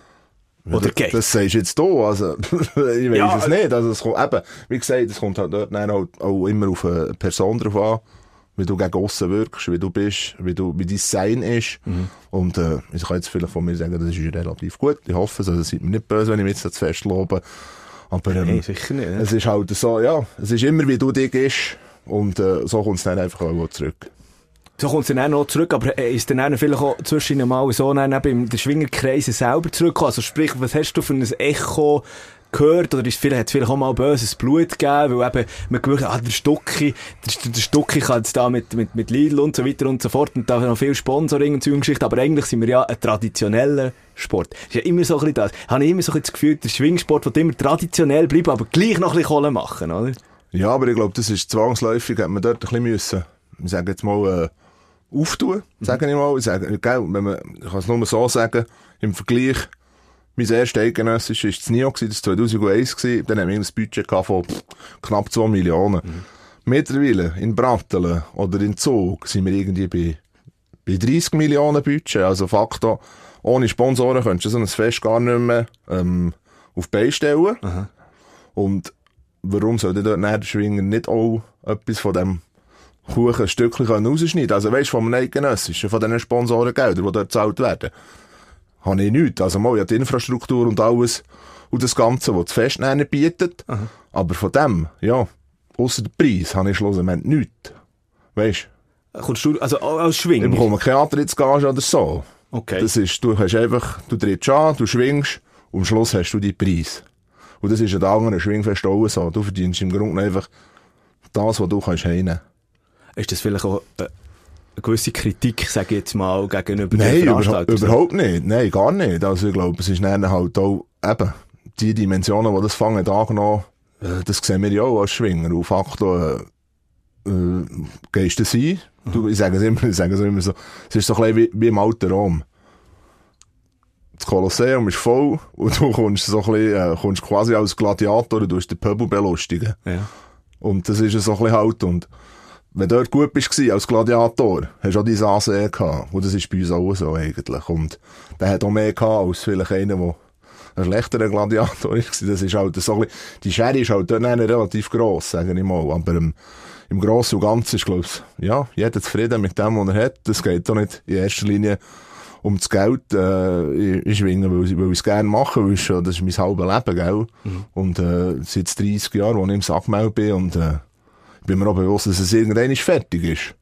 Oder ja, das, sagst du jetzt hier, also, ich weiß ja, es nicht. Also, es kommt, eben, wie gesagt, es kommt halt dort auch, auch immer auf eine Person drauf an wie du gegen aussen wirkst, wie du bist, wie du, wie dein Sein ist. Mhm. Und, äh, ich kann jetzt vielleicht von mir sagen, das ist relativ gut. Ich hoffe es, also seid mir nicht böse, wenn ich mich jetzt zu fest lobe. Aber, ähm, nee, sicher nicht. Ne? Es ist halt so, ja, es ist immer, wie du dich bist. Und, äh, so kommt es dann einfach auch zurück. So kommt es dann auch noch zurück, aber äh, ist dann vielleicht auch zwischen mal so dann eben in den Schwingerkreisen selber zurückgekommen? Also sprich, was hast du für ein Echo gehört, oder ist vielleicht, hat vielleicht auch mal böses Blut gegeben, weil eben man gewusst ah, der Stucki, der, der Stucki kann jetzt da mit, mit, mit Lidl und so weiter und so fort und da noch viel Sponsoring und so Geschichte, aber eigentlich sind wir ja ein traditioneller Sport. Ist ja immer so ein bisschen das. Habe immer so ein bisschen das Gefühl, der Schwingsport wird immer traditionell bleiben, aber gleich noch ein bisschen Kohle machen, oder? Ja, aber ich glaube, das ist zwangsläufig, hat man dort ein bisschen müssen, ich sage jetzt mal, äh, auftun, sage ich mal. Ich sage, gell, wenn man, ich kann es nur so sagen, im Vergleich, mein erstes Eidgenössisch war das NIO, das 2001 gewesen. Dann haben wir ein Budget von knapp 2 Millionen. Mhm. Mittlerweile in Brattelen oder in Zug sind wir irgendwie bei, bei 30 Millionen Budget. Also Faktor, ohne Sponsoren könntest du so ein Fest gar nicht mehr ähm, auf die Beine stellen. Mhm. Und warum sollte dort der Schwinger nicht auch etwas von dem Kuchen ein Stückchen rausschneiden Also weißt du, von einem Eidgenössischen, von diesen Sponsorengeldern, die dort gezahlt werden, habe ich nichts. Also mal, ich habe die Infrastruktur und alles und das Ganze, was das Festnehmen bietet. Aber von dem, ja, ausser der Preis, habe ich schlussendlich nichts. Weißt Kommst du, also als ich Schwing? bekomme keine Antrittsgage oder so. Okay. Das ist, du hast einfach, du trittst an, du schwingst und am Schluss hast du deinen Preis. Und das ist an anderen Schwingfest auch so. Du verdienst im Grunde einfach das, was du kannst heimnehmen. Ist das vielleicht auch äh, gewisse Kritik, sage ich jetzt mal, gegenüber Nein, den überha Veranstaltern? überhaupt nicht. Nein, gar nicht. Also ich glaube, es ist dann halt auch eben die Dimensionen, die das fangen angenommen, äh, das sehen wir ja auch als Schwinger. Auf Faktor äh, äh, gehst du sein. Du, ich sage es immer, ich sage es immer so. Es ist so ein bisschen wie, wie im alten Rom. Das Kolosseum ist voll und du kommst so ein bisschen, äh, kommst quasi als Gladiator, du hast den Pöbel belustigen. Ja. Und das ist es so ein bisschen halt. Und wenn du dort gut bist als Gladiator, hast du auch dein Ansehen gehabt. Und das ist bei uns auch so eigentlich. Und der hat auch mehr gehabt als vielleicht einer, der ein schlechterer Gladiator ist. Das ist halt so ein bisschen, die Schere ist halt dort dann relativ gross, sage ich mal. Aber im, im Grossen und Ganzen ist, glaube ich, ja, jeder zufrieden mit dem, was er hat. Das geht doch nicht in erster Linie um das Geld, äh, ich, schwinge, weil, ich- es gerne mache, weil schon, das ist mein halbes Leben, gell? Und, äh, seit 30 Jahren, wo ich im Sack gemeldet bin und, äh, bin mir auch bewusst, dass es irgendwann fertig ist.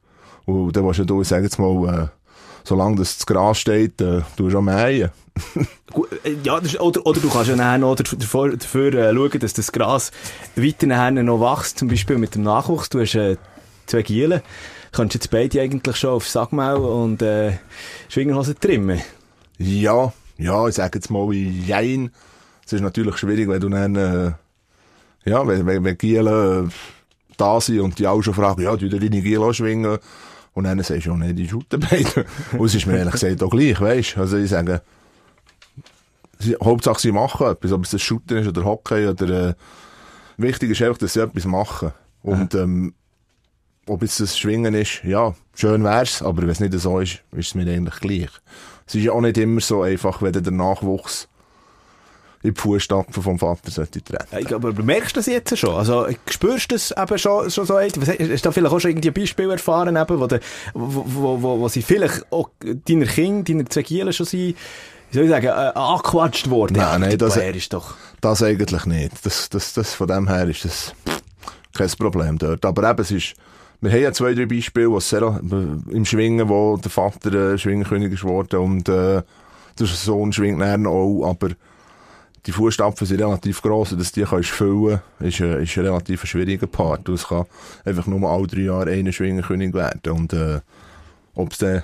Und dann willst du, ich sag jetzt mal, äh, solange das, das Gras steht, äh, du schon mähen. Äh, Ja, das oder, oder du kannst ja nachher noch dafür, dafür, äh, schauen, dass das Gras weiter nachher noch wächst, zum Beispiel mit dem Nachwuchs. Du hast äh, zwei Gielen, kannst jetzt beide eigentlich schon auf Sackmaul und äh, Schwingerhosen trimmen. Ja, ja, ich sag jetzt mal, jein. Es ist natürlich schwierig, wenn du dann, äh, ja, wenn, wenn, wenn Giele äh, da sind und die auch schon fragen, ja, du deine Giele auch schwingen. Und dann sagst du, ja, nee, die shooten beide. und es ist mir ehrlich gesagt auch gleich, weißt Also ich sage, sie, Hauptsache sie machen etwas, ob es das Shooten ist oder Hockey oder, äh, wichtig ist einfach, dass sie etwas machen. Und, ähm, ob jetzt das Schwingen ist, ja, schön wär's, aber wenn es nicht so ist, ist es mir eigentlich gleich. Es ist ja auch nicht immer so einfach, wenn der Nachwuchs in die Fußstapfen vom Vater sollte treten. Ja, ich glaube, aber merkst du das jetzt schon? Also, spürst du das eben schon, schon so? Hast du da vielleicht auch schon irgendwie ein Beispiel erfahren, eben, wo, de, wo, wo, wo, wo sie vielleicht auch deiner Kinder, deiner zwei schon sind, wie soll ich sagen, äh, angequatscht worden? Nein, ja, nein, das- ist doch... Das eigentlich nicht. Das, das, das, von dem her ist das kein Problem dort. Aber eben, es ist, wir haben ja zwei, drei Beispiele, wo sehr, äh, im Schwingen, wo der Vater äh, Schwingenkönig ist geworden und äh, der Sohn schwingt dann auch, aber die Fußstapfen sind relativ gross und dass die kannst füllen, ist, äh, ist ein relativ schwieriger Part. Es kann einfach nur alle drei Jahre einer Schwingenkönig werden und äh, ob es dann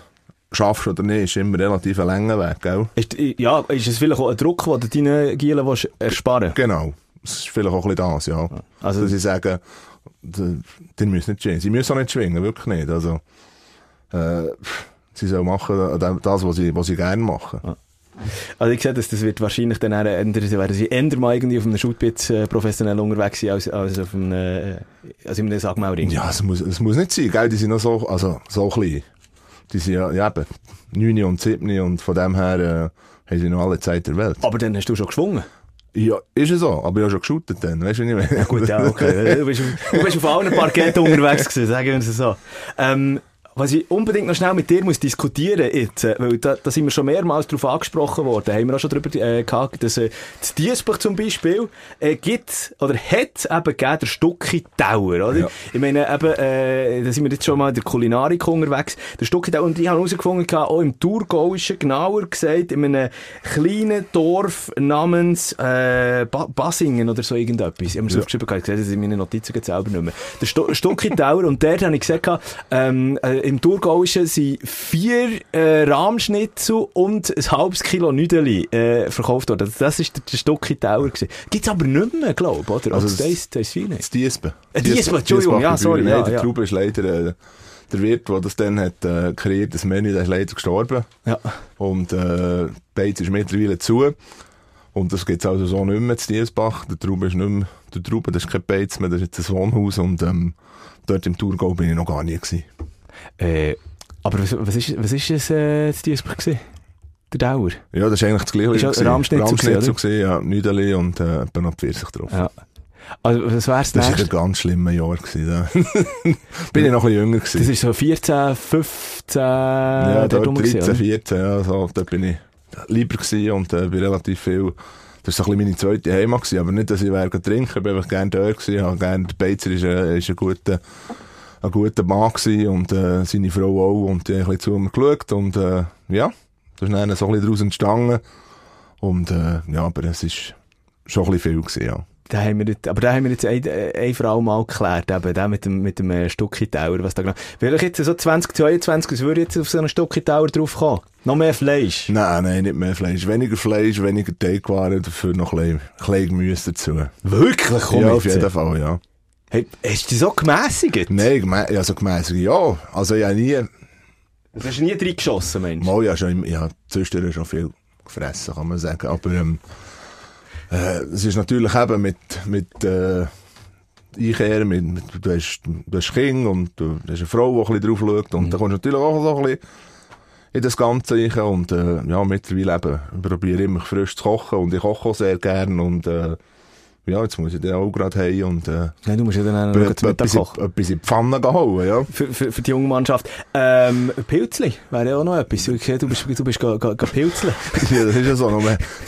schaffst oder nicht, ist immer relativ ein langer Weg, gell? Ist, ja, ist es vielleicht auch ein Druck, den du deinen Gielen willst ersparen Genau. Das ist vielleicht auch ein bisschen das, ja. Also- Dass sie sagen, die, müssen nicht schwingen. Sie müssen auch nicht schwingen, wirklich nicht. Also, äh, sie sollen machen das, was sie, was sie gerne machen. Also ich sehe, dass das wird wahrscheinlich dann ändern, werden sie ändern mal irgendwie auf einem Shootpit äh, professionell unterwegs sein, als, als auf einem, äh, als in einem Sagmauring. Ja, es muss, es muss nicht sein, gell? Die sind noch so, also, so klein. Die sind ja, ja eben, 9 und 7 und von dem her, äh, haben sie noch alle Zeit der Welt. Aber dann hast du schon geschwungen. Ja, ist es so, aber ich habe schon geshootet dann, weißt du, wie ich meine? Gut, ja, okay. Du bist, auf- du bist auf allen Parketten unterwegs gewesen, sagen wir es so. Ähm, was ich unbedingt noch schnell mit dir muss diskutieren jetzt, äh, weil da, da sind wir schon mehrmals darauf angesprochen worden, haben wir auch schon darüber äh, gehabt, dass äh, das Diesbach zum Beispiel äh, gibt, oder hat eben gegeben, der Stucki Tower, oder? Ja. Ich meine, eben, äh, da sind wir jetzt schon mal in der Kulinarik unterwegs, der Stucki Tower, und ich habe herausgefunden, auch im Thurgauischen, genauer gesagt, in einem kleinen Dorf namens äh, ba Basingen oder so irgendetwas. Ich habe mir so Ja. aufgeschrieben, ich sehe das in meinen Notizen jetzt selber nicht mehr. Der Sto Stucki Tower, und dort habe ich gesagt, ähm, äh, im Thurgauischen sind vier äh, Rahmschnitzel und ein halbes Kilo Nüdeli äh, verkauft worden. Das ist der, der Stucki Tower gewesen. Gibt's aber nicht mehr, glaube ich, oder? Also Also, das, das- das, das ist Das Diesbe. Äh, Diesbe, Entschuldigung, ja, sorry, Nein, ja, der ja. Traube ist leider, äh, der Wirt, der das dann hat, äh, kreiert, das Menü, der ist leider gestorben. Ja. Und, äh, Beiz ist mittlerweile zu. Und das gibt's also so nicht mehr zu Diesbach. Der Traube ist nicht mehr, der Traube, das ist kein Beiz mehr, das ist jetzt ein Wohnhaus. Und, ähm, dort im Thurgau bin ich noch gar nie gewesen. Äh, aber was, was ist, was ist es, äh, das gewesen? Der Dauer? Ja, das ist eigentlich das Gleiche. Ja gewesen. Rahmschnitzel gewesen, ja. Nüdeli und, äh, etwa noch Pfirsich drauf. Ja. Also, was wär's Das war ein ganz schlimmer Jahr. Gewesen, da. Bin ich noch ein bisschen jünger gewesen. Das ist so 14, 15, ja, dort rum 13, gewesen, 14, ja, so, dort bin ich lieber gewesen und äh, bin relativ viel, das war so ein bisschen meine zweite Heimat gewesen, aber nicht, dass ich wäre trinken, ich bin einfach gerne dort gewesen, habe gerne, der Beizer ist, ein- ist ein guter, ein guter Mann gewesen und äh, seine Frau auch und die haben ein bisschen zu mir geschaut und äh, ja, das ist dann so ein bisschen daraus entstanden und äh, ja, aber es ist schon ein bisschen viel gewesen, ja. Da haben wir jetzt, aber da haben wir jetzt ein, ein Frau mal geklärt, eben, der mit dem, mit dem äh, Stucki-Tower, was da genau. Will ich jetzt so 2022, was würde jetzt auf so einen Stucki-Tower draufkommen? Noch mehr Fleisch? Nein, nein, nicht mehr Fleisch. Weniger Fleisch, weniger Teigwaren, dafür noch ein bisschen, ein bisschen Gemüse dazu. Wirklich? Komm ja, auf jeden Fall, ja. Hey, hast du so gemässigt? Nein, gemä ja, so gemässig, ja. Also, ich habe nie, Du hast nie reingeschossen, Mensch. mal, ja, schon, ja, zwischendurch schon viel gefressen, kann man sagen. Aber, ähm, äh, es ist natürlich eben mit, mit, äh, Einkehren, mit, mit, du hast, du hast Kinder und du hast eine Frau, die ein bisschen drauf schaut. Und da kommst du natürlich auch so ein bisschen in das Ganze rein. Und, äh, ja, mittlerweile eben, probiere immer frisch zu kochen und ich koche auch sehr gern und, äh, ja, jetzt muss ich dann auch gerade heim und, äh, Nein, du musst ja dann auch noch etwas, etwas, etwas in die Pfanne holen, ja. Für, für, für die junge Mannschaft. Ähm, Pilzli wäre ja auch noch etwas. Du bist, du bist ga, ga, ga pilzeln. Ja, das ist ja so. Nur,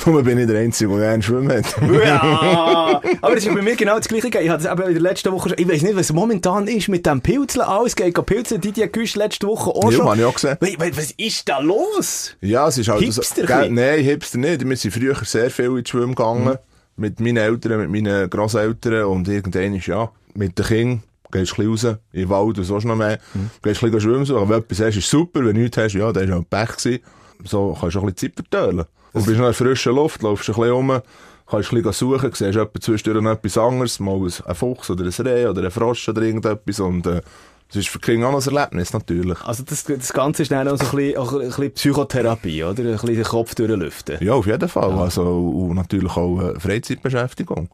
nur bin ich der Einzige, der gerne schwimmen hat. Ja, aber das ist bei mir genau das Gleiche. Ich hatte es eben in der letzten Woche schon, ich weiß nicht, was momentan ist mit dem Pilzeln. Alles geht. Die, die Güsch letzte Woche auch Ja, schon. hab ich auch gesehen. Wei- Was ist da los? Ja, es ist halt... Hipster ein Nein, Hipster nicht. Wir sind früher sehr viel ins Schwimmen gegangen. Mit meinen Eltern, mit meinen Grosseltern. Und irgendwann ist ja, mit den Kindern, gehst du ein bisschen raus, in den Wald und sonst noch mehr. Gehst ein bisschen schwimmen. Wenn du etwas hast, ist super. Wenn du nichts hast, ja, dann ist halt Pech gewesen. So kannst du auch ein bisschen Zeit verteilen. Du bist noch in frischer Luft, laufst ein bisschen rum, kannst ein bisschen suchen, siehst etwa zwischendurch noch etwas anderes, mal ein Fuchs oder ein Reh oder ein Frosch oder irgendetwas. Und äh, das ist für Kinder auch ein Erlebnis, natürlich. Also das, das Ganze ist dann auch so ein bisschen, auch ein bisschen Psychotherapie, oder? Ein bisschen den Kopf durchlüften. Ja, auf jeden Fall. Also, und natürlich auch äh, Freizeitbeschäftigung.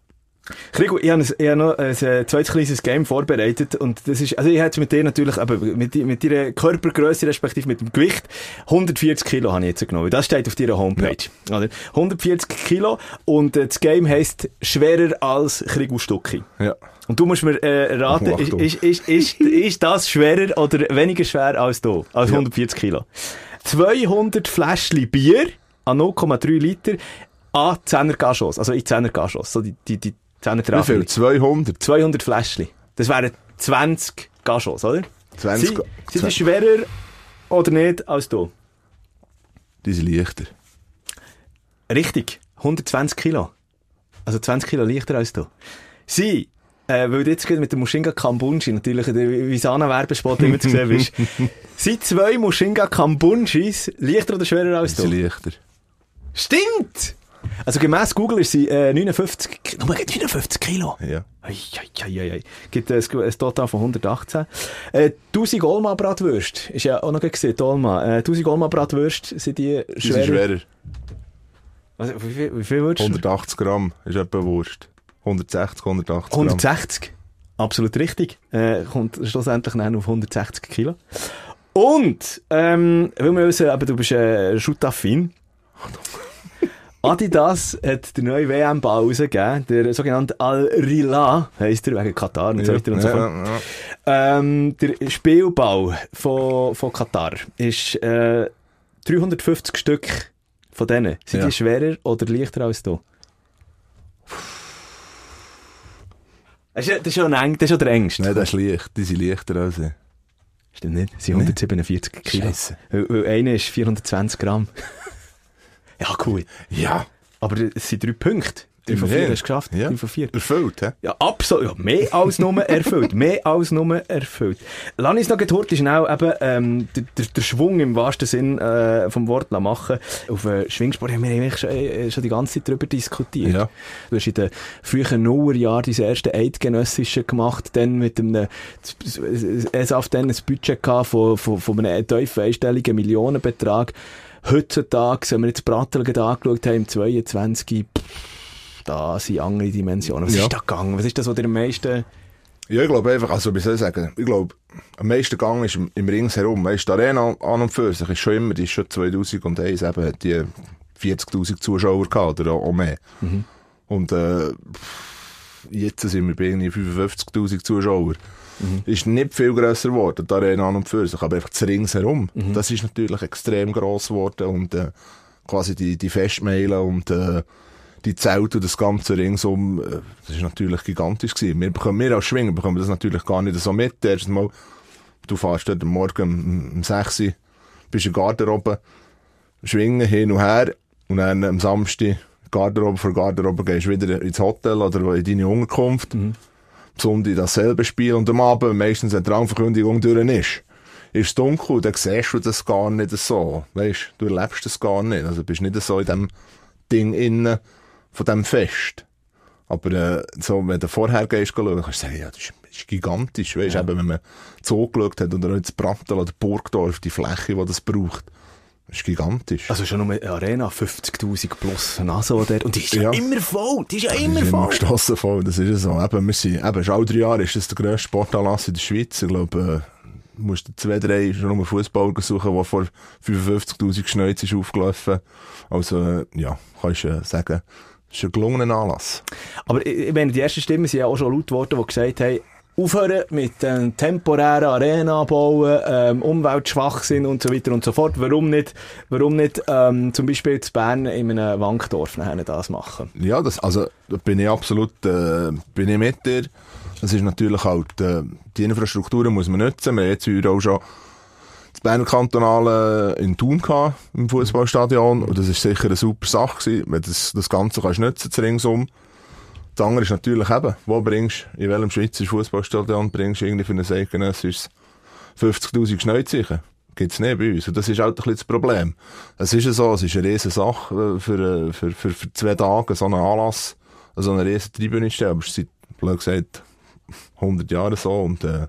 Krigo, ich habe, ein, ich habe noch ein äh, zweites kleines Game vorbereitet und das ist, also ich hätte mit dir natürlich, aber mit, mit deiner Körpergröße respektive mit dem Gewicht, 140 Kilo habe ich jetzt genommen. Das steht auf deiner Homepage. Oder? 140 Kilo und äh, das Game heisst schwerer als Krigo Stucki. Ja. Und du musst mir äh, raten, ist, ist, ist, ist, ist das schwerer oder weniger schwer als du? Als 140 Kilo. 200 Fläschchen Bier an 0,3 Liter an 10er Gachos, also in 10er Gachos, so die, die, die 10er Wie viel? Trafik. 200? 200 Fläschchen. Das wären 20 Gachos, oder? 20 Sie, Ga- sind die schwerer oder nicht als du? Die sind leichter. Richtig. 120 Kilo. Also 20 Kilo leichter als du. Sie, äh, weil du jetzt mit dem Mushinga Kambunji natürlich in der Visana-Werbespot immer zu sehen bist. sind zwei Mushinga Kambunjis leichter oder schwerer als Die du? leichter. Stimmt! Also gemäss Google ist sie äh, 59, Ki- nur 59 Kilo. Ja. Eieieiei. Gibt ein, ein Total von 118. Äh, 1000 Olma Bratwürst. Ist ja auch noch gesehen, Olma. Äh, 1000 Olma Bratwürst sind die Die schwerer. sind schwerer. Was, wie viel, wie viel würdest du? 180 Gramm ist etwa Wurst. 160, 180 Gramm. 160. Absolut richtig. Äh, kommt schlussendlich dann auf 160 Kilo. Und, ähm, weil wir wissen, aber du bist äh, Schutaffin. Adidas hat den neuen WM-Ball rausgegeben, der sogenannte Al-Rila, heisst er, wegen Katar und so weiter und so fort. ja, ja. Ähm, der Spielball von, von Katar ist äh, 350 Stück von denen. Sind Ja. die schwerer oder leichter als du? Das ist, ja- das ist schon der engste. Nein, das ist leicht. Die sind leichter als ich. Stimmt nicht. Das sind 147 Kilo. Scheisse. Weil, weil einer ist 420 Gramm. ja, cool. Ja. Aber es sind drei Punkte. Drei von vier Immerhin. hast du geschafft. Ja. Drei von vier. Erfüllt, hä? Ja, absolut. Ja, mehr als nur erfüllt. mehr als nur erfüllt. Lass uns noch kurz schnell eben, ähm, der, der, der Schwung im wahrsten Sinn äh, vom Wort machen. Auf äh, Schwingsport haben wir eigentlich schon, äh, schon die ganze Zeit darüber diskutiert. Ja. Du hast in den frühen Nullerjahren dein erste Eidgenössische gemacht, dann mit einem, es auf dann ein Budget gehabt von, von, von einem tiefen einstelligen Millionenbetrag. Heutzutage, wenn wir jetzt Brattel gerade angeschaut haben, im 22, pff, da sind andere Dimensionen. Was Ja. ist da gegangen? Was ist das, was dir am meisten... Ja, ich glaube einfach, also, wie soll ich sagen, ich glaube, am meisten Gang ist im, im Rings herum. Weißt, die Arena an und für sich ist schon immer, die ist schon 2001 eben, hat die 40.000 Zuschauer gehabt, oder auch mehr. Und, äh, jetzt sind wir bei irgendwie 55'000 Zuschauer. Ist nicht viel grösser geworden, die Arena an und für sich, aber einfach das Ringsherum. Das ist natürlich extrem gross geworden und äh, quasi die, die Festmeilen und äh, die Zelte und das ganze ringsum, äh, das ist natürlich gigantisch gewesen. Wir, bekommen, wir als Schwinger bekommen das natürlich gar nicht so mit. Erstens mal, du fährst dort Morgen um, um 6 Uhr, bist in der Garderobe, schwingen hin und her und dann am Samstag Garderobe vor Garderobe gehst du wieder ins Hotel oder in deine Unterkunft. Am Sonntag dasselbe Spiel und am Abend, meistens wenn die Rangverkündigung durch ist, ist es dunkel, dann siehst du das gar nicht so. Weißt du, erlebst das gar nicht. Also bist nicht so in dem Ding innen von dem Fest. Aber äh, so, wenn du vorher gehst, schauen, kannst du sagen, ja, das ist, das ist gigantisch. Weißt du, eben, wenn man Zoo geschaut hat oder ins Brattel oder Burgdorf, die Fläche, die das braucht, das ist gigantisch. Also schon nur eine Arena, 50'000 plus Naso dort. Und die ist ja, Ja. immer voll. Die ist ja immer ist immer voll. gestossen voll, das ist ja so. Eben, wir sind, eben, schon alle drei Jahre ist das der grösste Sportanlass in der Schweiz. Ich glaube, äh, du musst zwei, drei schon nur Fußball suchen, der vor 55.000 Schneuz ist aufgelaufen. Also, äh, ja, kannst du äh, sagen, es ist ein gelungener Anlass. Aber ich meine, die ersten Stimmen sind ja auch schon laut geworden, die gesagt haben, aufhören mit ähm, temporären Arena bauen, ähm, Umweltschwachsinn und so weiter und so fort. Warum nicht, warum nicht ähm, zum Beispiel zu Bern in einem Wankdorf nachher das machen? Ja, das, also, da bin ich absolut, äh, bin ich mit dir. Das ist natürlich halt, äh, die Infrastrukturen muss man nutzen. Wir haben jetzt auch schon das Berner Kantonale in Thun gehabt, im Fußballstadion. Und das ist sicher eine super Sache gewesen, wenn das, das Ganze kannst nutzen, das ringsum. Das andere ist natürlich eben, wo bringst, in welchem Schweizer Fußballstadion bringst du irgendwie für ein eidgenössisches 50.000 Schneuzichen? Gibt's nicht bei uns. Und das ist halt ein bisschen das Problem. Es ist ja so, es ist eine riesen Sache äh, für, äh, für, für, für zwei Tage, so einen Anlass, so eine riesen Tribüne stellen. Aber es ist seit, blöd gesagt, 100 Jahren so. Und, äh,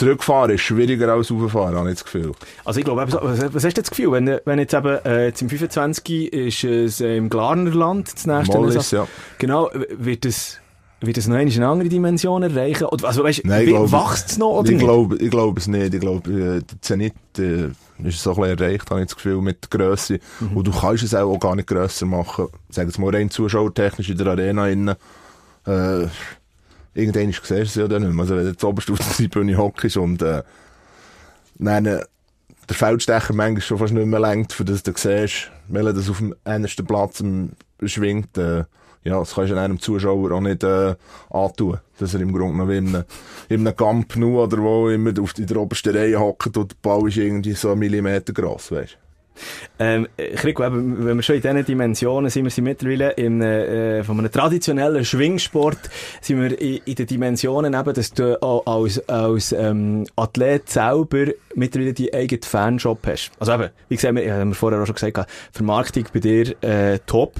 zurückfahren ist schwieriger als rauffahren, habe ich das Gefühl. Also ich glaube, was, was hast du das Gefühl, wenn, wenn jetzt eben, äh, jetzt im 25 ist es äh, im Glarnerland das nächste? Mollis, ja. Genau, wird es, wird es noch eine andere Dimension erreichen? Oder, also weißt, Nein, wächst es noch oder ich nicht? glaube, ich glaube es nicht. Ich glaube, äh, der Zenit äh, ist so ein bisschen erreicht, habe ich das Gefühl, mit der Grösse. Mhm. Und du kannst es auch gar nicht grösser machen. Sagen wir mal rein zuschauertechnisch in der Arena innen. Äh, irgendwann siehst du es ja dann nicht mehr. Also wenn du jetzt oberst auf der Tribüne hockst und äh, dann, äh, der Feldstecher manchmal schon fast nicht mehr lenkt, für das du siehst, weil er das auf dem ersten Platz schwingt, äh, ja, das kannst du einem Zuschauer auch nicht äh, antun, dass er im Grunde noch in einem, in nur oder wo immer auf der obersten Reihe hockt und der Ball ist irgendwie so einen Millimeter gross, weißt Ähm, Krico, eben, wenn wir schon in diesen Dimensionen sind, wir sind mittlerweile in, äh, von einem traditionellen Schwingsport, sind wir in, in den Dimensionen eben, dass du auch als, als ähm, Athlet selber mittlerweile die eigene Fanshop hast. Also eben, wie gesagt, wir, haben wir vorher auch schon gesagt, Vermarktung bei dir äh, top.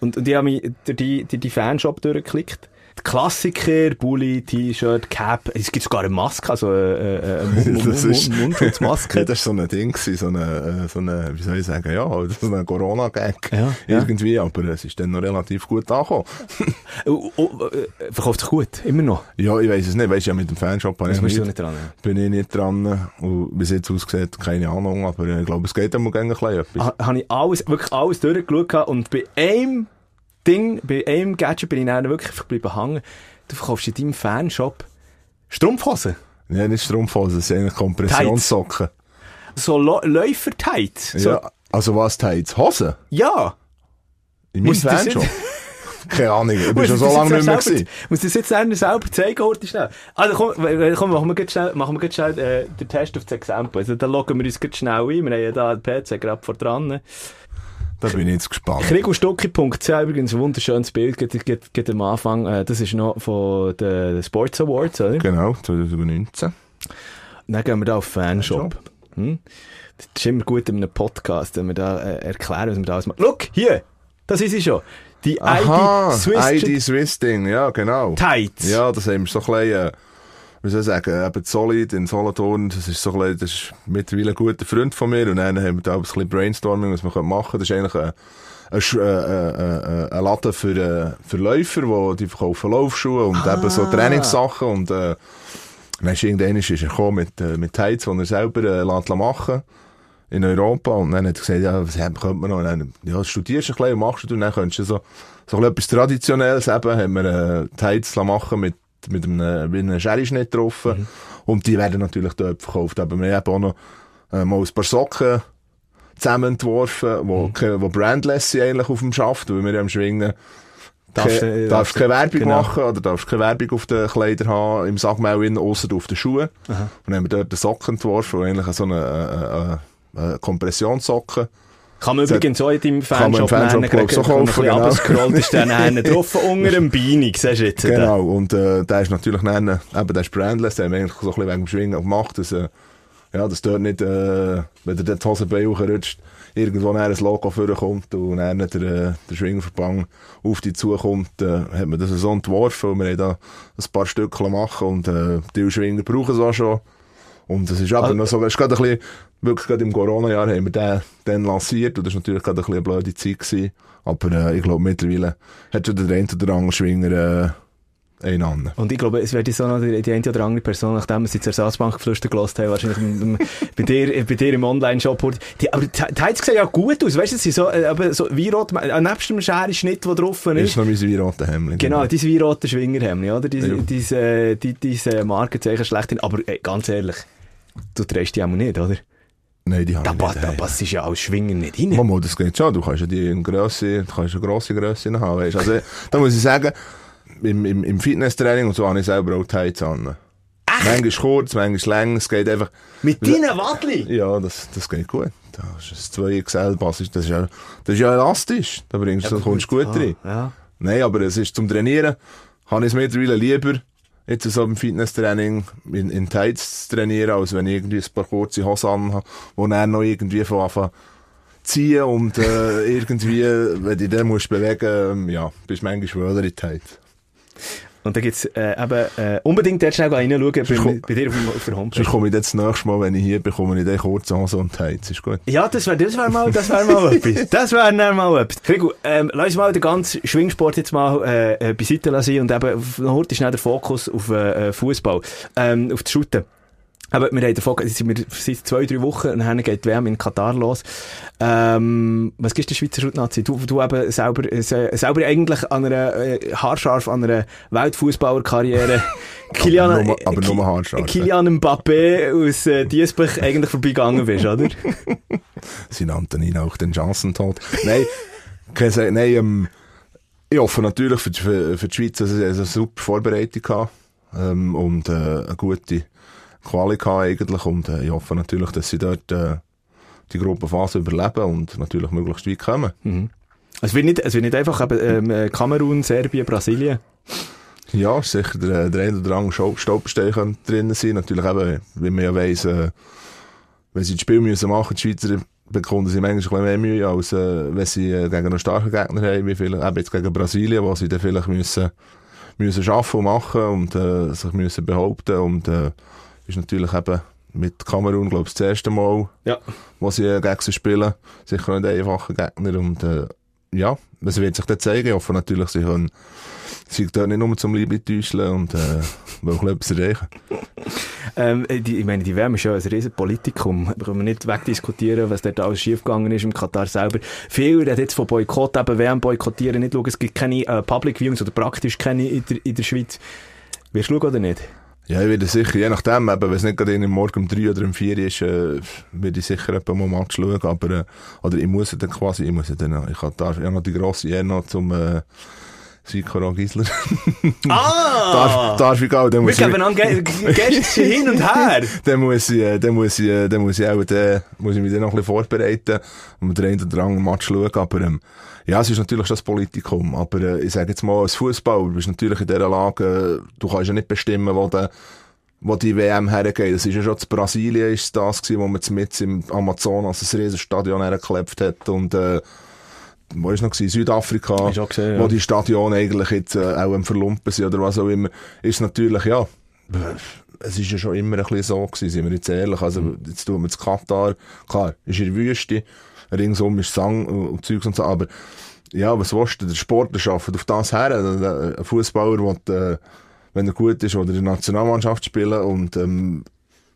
Und, und ich habe mich durch die, durch die Fanshop durchgeklickt. Die Klassiker, Bulli, T-Shirt, Cap, es gibt sogar eine Maske, also äh, äh, eine Das ist- Mund- Mundschutzmaske. Ja, das war so ein Ding, so eine, äh, so eine, wie soll ich sagen, ja, so eine Corona-Gag. Ja, ja. Irgendwie, aber es ist dann noch relativ gut angekommen. Oh, oh, äh, verkauft sich gut, immer noch. ja, ich weiss es nicht, weißt du, ja, mit dem Fanshop Das ich nicht- nicht dran. Ja. bin ich nicht dran. Und wie es jetzt aussieht, keine Ahnung, aber äh, ich glaube, es geht einmal gegen ein bisschen etwas. Ha, habe ich alles, wirklich alles durchgeschaut und bei einem Ding, bei einem Gadget bin ich dann wirklich geblieben hängen. Du verkaufst in deinem Fanshop Strumpfhosen. Ja, nicht Strumpfhosen, es sind eigentlich Kompressionssocken. So Läufer-Tights. So, Ja, also was Tights? Hosen? ja. In meinem Fanshop? Keine Ahnung, ich bin schon so lange nicht mehr gewesen. Muss das jetzt einer selber zeigen, heute schnell. Also komm, komm machen wir jetzt schnell, machen wir jetzt schnell äh, den Test auf das Exempel. Also da loggen wir uns jetzt schnell ein. Wir haben ja da den PC gerade vor dran. Da bin ich jetzt gespannt. Krigostucki.ch übrigens ein wunderschönes Bild, geht, geht, geht am Anfang. Äh, das ist noch von den Sports Awards, oder? Genau, 2019. Dann gehen wir da auf Fanshop. Hm? Das ist immer gut in einem Podcast, wenn wir da äh, erklären, was wir da alles machen. Look, hier! Das ist sie schon. Die Aha, ID Swiss ID Swiss Ding, ja, genau. Tights. Ja, das haben wir so ein bisschen, äh, soll ich sagen, eben Solid in Solothurn, das ist so ein bisschen, das ist mittlerweile ein guter Freund von mir und dann haben wir da ein bisschen Brainstorming, was wir machen können. Das ist eigentlich ein, ein, Sch- äh, äh, äh, ein Laden für, für Läufer, wo die verkaufen Laufschuhe und eben so Trainingssachen und äh, dann ist irgendwann ist er gekommen mit, äh, mit Tights, die er selber äh, machen in Europa. Und dann hat er gesagt, ja, was könnte man noch? Und dann, ja, studierst ein bisschen und machst du, und dann könntest du so, so ein bisschen etwas Traditionelles eben, haben wir, äh, Heiz machen mit, mit einem, mit einem Sherry-Schnitt drauf. Und die werden natürlich dort verkauft. Aber wir haben auch noch, äh, mal ein paar Socken zusammen entworfen, wo, ke- wo brandless sind eigentlich auf dem Schaft, weil wir ja am Schwingen Darfst ke- du- darfst keine Werbung genau. machen oder darfst keine Werbung auf den Kleidern haben, im Sackmehl ausser auf den Schuhen. Und dann haben wir dort einen Socken entworfen, wo eigentlich so eine, äh, äh, äh, Kompressionssocken. Kann man übrigens auch in deinem Kann man im Fanshop Fanshop, ich, so man kaufen, ein genau. bisschen runterscrollt, ist dann hinten drauf, unter dem Beinig, siehst du jetzt. Genau, und äh, der ist natürlich dann, eben, der ist brandless, den haben wir eigentlich so ein bisschen wegen dem Schwingen gemacht, dass, äh, ja, dass dort nicht, äh, wenn der die Hosenbein hochrutscht, irgendwo dann ein Logo vorkommt und dann der, äh, der Schwingverband auf dich zukommt, äh, hat man das so entworfen und wir haben da ein paar Stückchen machen und äh, die Schwinger brauchen es auch schon. Und es ist aber Also- noch so, es ist gerade ein bisschen, wirklich gerade im Corona-Jahr haben wir den, den lanciert und das war natürlich gerade ein bisschen eine blöde Zeit gewesen. Aber äh, ich glaube mittlerweile hat schon der eine oder andere Schwinger äh, einen an. Und ich glaube, es wird so noch die, die eine oder andere Person, nachdem wir sie zur Ersatzbank geflüstert gelassen haben, wahrscheinlich bei dir, bei dir im Online-Shop. Die, aber die, die sehen ja gut aus, weißt du, sie so, äh, aber so Weinrot, äh, nebst dem Scherenschnitt, der drauf Das ist. ist noch mein Weinroter Hemd. Genau, dein weinrote Schwingerhemd, oder? Dein, Ja. dein, äh, dein, dein äh, Markenzeichen schlechthin. Aber äh, ganz ehrlich, du trägst die auch nicht, oder? Nein, die haben Da, nicht. da passt ja als Schwinger nicht rein. Mama, das geht schon. Du kannst ja die in Grösse, du kannst eine grosse Grösse haben, weißt. Also, da muss ich sagen, im, im, im Fitnesstraining und so habe ich selber auch Heiz an. Manchmal kurz, manchmal lang, es geht einfach, Mit deinen Wadli? ja, das, das geht gut. Das ist ein 2XL-Basis, das ist ja, das ist ja elastisch. Da bringst du, da kommst du gut Ah, rein. Ja. Nein, aber es ist zum Trainieren, habe ich es mittlerweile lieber, jetzt so im Fitnesstraining in, in Tights zu trainieren, als wenn ich irgendwie ein paar kurze Hosen anhabe, wo dann noch irgendwie von Anfang ziehen und äh, irgendwie, wenn du dich dann musst bewegen, ähm, ja, bist manchmal schwöler in Tights. Und da gibt's äh, eben äh, unbedingt dort schnell reinschauen bei, komm- bei dir auf, auf der Homepage. Sonst komme ich dann das nächste Mal, wenn ich hier bin, komme ich dann kurze Hosen und Tights, ist gut. Ja, das wäre das wär mal, das wär mal etwas. Das wäre dann mal etwas. Krigu, ähm, lass uns mal den ganzen Schwingsport jetzt mal äh, äh, beiseite lassen und eben heute schnell der Fokus auf äh, Fußball, ähm, auf das Shooten. Aber wir haben davon, sind wir seit zwei, drei Wochen und dann geht die WM in Katar los. Ähm, was gibst du der Schweizer Schutnazi? Du, du eben selber, äh, selber eigentlich an einer, äh, haarscharf an einer Weltfußballerkarriere. Kilian, nur- aber Ki- nur haarscharf, Kilian Mbappé aus äh, Diesbach eigentlich vorbeigegangen bist, oder? Sie nannten ihn auch den Chancentod. Nein, nein, ähm, ich hoffe natürlich für die, für, für die Schweiz, dass sie eine super Vorbereitung haben ähm, und äh, eine gute Quali eigentlich und äh, ich hoffe natürlich, dass sie dort äh, die Gruppenphase überleben und natürlich möglichst weit kommen. Es wird nicht, es wird nicht einfach eben, ähm, äh, Kamerun, Serbien, Brasilien. Ja, sicher der, der eine oder andere könnte drin sein. Natürlich eben, wie man ja weiss, äh, wenn sie das Spiel müssen machen, die Schweizer bekommen sie manchmal mehr Mühe, als äh, wenn sie äh, gegen einen starken Gegner haben, wie viele, eben jetzt gegen Brasilien, wo sie dann vielleicht müssen, müssen arbeiten und machen und äh, sich müssen behaupten und äh, ist natürlich eben mit Kamerun, glaube ich, das erste Mal, Ja. wo sie äh, gegen sie spielen. Sicher nicht ein einfacher Gegner und äh, ja, das wird sich dann zeigen. Ich hoffe natürlich, sie können sie dort nicht nur zum Liebling täuschen und äh, wollen etwas erreichen. Ähm, äh, die, ich meine, die WM ist ja ein riesen Politikum. Da können wir nicht wegdiskutieren, was dort alles schiefgegangen ist im Katar selber. Viele reden jetzt von Boykott, eben WM boykottieren, nicht schauen, es gibt keine äh, Public Viewings oder praktisch keine in der, in der Schweiz. Wirst du schauen oder nicht? Ja, ich werde sicher, je nachdem, eben, wenn es nicht gerade Morgen um drei oder um vier ist, äh, werde ich sicher etwa mal Match schauen, aber, äh, oder ich muss dann quasi, ich muss dann, ich habe da, ich habe noch die grosse Ehre noch zum, äh, Sikora Gisler. Ah! darf, darf ich auch, dann Wir muss ich, geben an Ge- Gäste hin und her. dann muss ich, äh, dann muss ich, äh, dann muss ich auch, dann muss ich mich dann noch ein bisschen vorbereiten und der einen oder anderen Match schauen, aber, ähm, ja, es ist natürlich schon das Politikum, aber äh, ich sage jetzt mal, als Fußballer bist du natürlich in dieser Lage, äh, du kannst ja nicht bestimmen, wo der, wo die WM hergeht. Das ist ja schon zu Brasilien ist das gewesen, wo man mit im Amazonas ein riesen Stadion hergeklebt hat und, äh, wo ist noch gewesen? Südafrika, gesehen, wo ja. die Stadion eigentlich jetzt äh, auch am Verlumpen sind oder was auch immer, ist natürlich, ja, es ist ja schon immer ein bisschen so gewesen, sind wir jetzt ehrlich. Also, jetzt tun wir das Katar, klar, ist in der Wüste, ringsum ist Sang und Zeugs und so, aber, ja, was willst du, der Sportler schafft auf das her, ein Fußballer, der, äh, wenn er gut ist, oder in der Nationalmannschaft spielen und, ähm,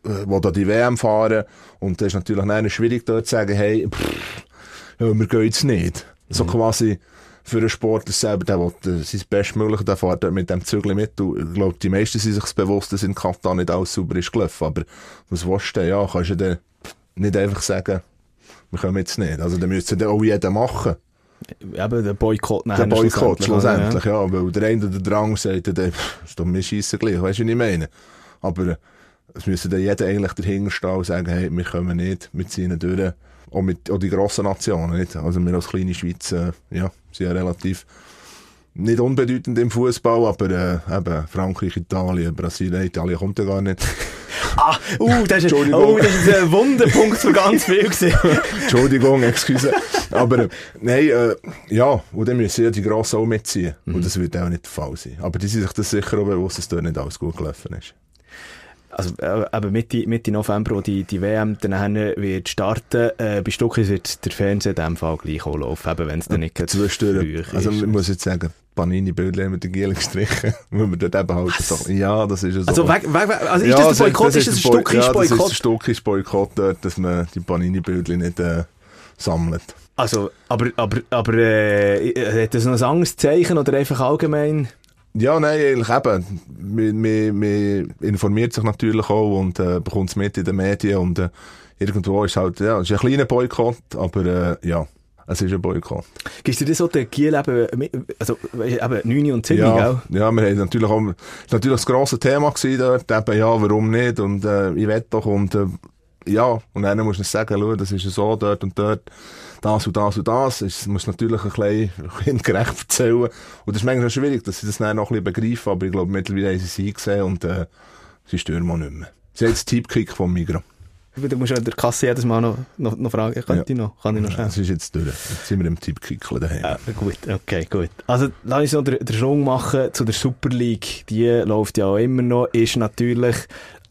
äh, die da die WM fahren. Und das ist natürlich dann schwierig dort zu sagen, hey, pff, ja, wir gehen jetzt nicht. So quasi für einen Sportler selber, der will sein Bestmögliche, der fährt mit dem Zügel mit. Und ich glaube, die meisten sind sich bewusst, dass in Katar nicht alles sauber ist gelaufen. Aber was willst du denn? Ja, kannst du dann nicht einfach sagen, wir kommen jetzt nicht. Also, dann müsste dann auch jeder machen. Eben der Boykott Der nachher Boykott schlussendlich, schlussendlich, ja. Weil der eine oder der andere sagt, dann, ist doch mir scheissen gleich, weißt du, was ich meine? Aber es müsste dann jeder eigentlich dahinter stehen und sagen, hey, wir kommen nicht, wir ziehen durch. Auch, mit, auch die grossen Nationen, nicht? Also wir als kleine Schweiz, äh, ja, sind ja relativ nicht unbedeutend im Fußball, aber äh, eben Frankreich, Italien, Brasilien, Italien kommt ja gar nicht. Ah, uh, das ist, oh, das ist ein Wunderpunkt für ganz viel. Entschuldigung, excuse. Aber äh, nein, äh, ja, und dann müssen ja die Grossen auch mitziehen. Und das wird auch nicht der Fall sein. Aber die sind sich das sicher auch bewusst, dass dort nicht alles gut gelaufen ist. Also, äh, eben Mitte, Mitte November, wo die, die WM dann wird starten, äh, bei Stuckis wird der Fernseher in dem Fall gleich auch laufen, eben wenn es dann nicht Zwischendurch. früh Also, ist. ich muss jetzt sagen, Panini-Bilder mit den Gielen gestrichen, weil wir dort eben halt so, ja, das ist so. Also, weg, weg, also ist ja, das der Boykott, ist das ein der Boy- Stuckis Ja, das ist ein Boykott? Stuckis Boykott dort, dass man die Panini-Bilder nicht, äh, sammelt. Also, aber, aber, aber, äh, hat das noch ein anderes Zeichen oder einfach allgemein? Ja, nein, eigentlich eben. Man, man, man informiert sich natürlich auch und äh, bekommt es mit in den Medien und äh, irgendwo ist halt, ja, es ist ein kleiner Boykott, aber äh, ja, es ist ein Boykott. Gibst du dir so den Giel eben, also, eben 9 und 10, Ja, gell? ja, wir haben natürlich auch, ist natürlich das grosse Thema gewesen dort, eben, ja, warum nicht und äh, ich will doch und äh, ja, und dann musst du sagen, schau, das ist so dort und dort, das und das und das, es muss natürlich ein bisschen kindgerecht erzählen und das ist manchmal schwierig, dass sie das dann noch ein bisschen begreifen, aber ich glaube, mittlerweile haben sie es eingesehen und äh, sie stürmen auch nicht mehr. Sie haben jetzt Tippkick vom Migros. Du musst ja der Kasse jedes Mal noch, noch, noch fragen, könnte ich noch, kann ich noch schnell? Das ist jetzt durch. Jetzt sind wir im Tippkickle daheim. Ja, gut, okay, gut. Also, lass uns noch den, den Schwung machen zu der Super League. Die läuft ja auch immer noch, ist natürlich,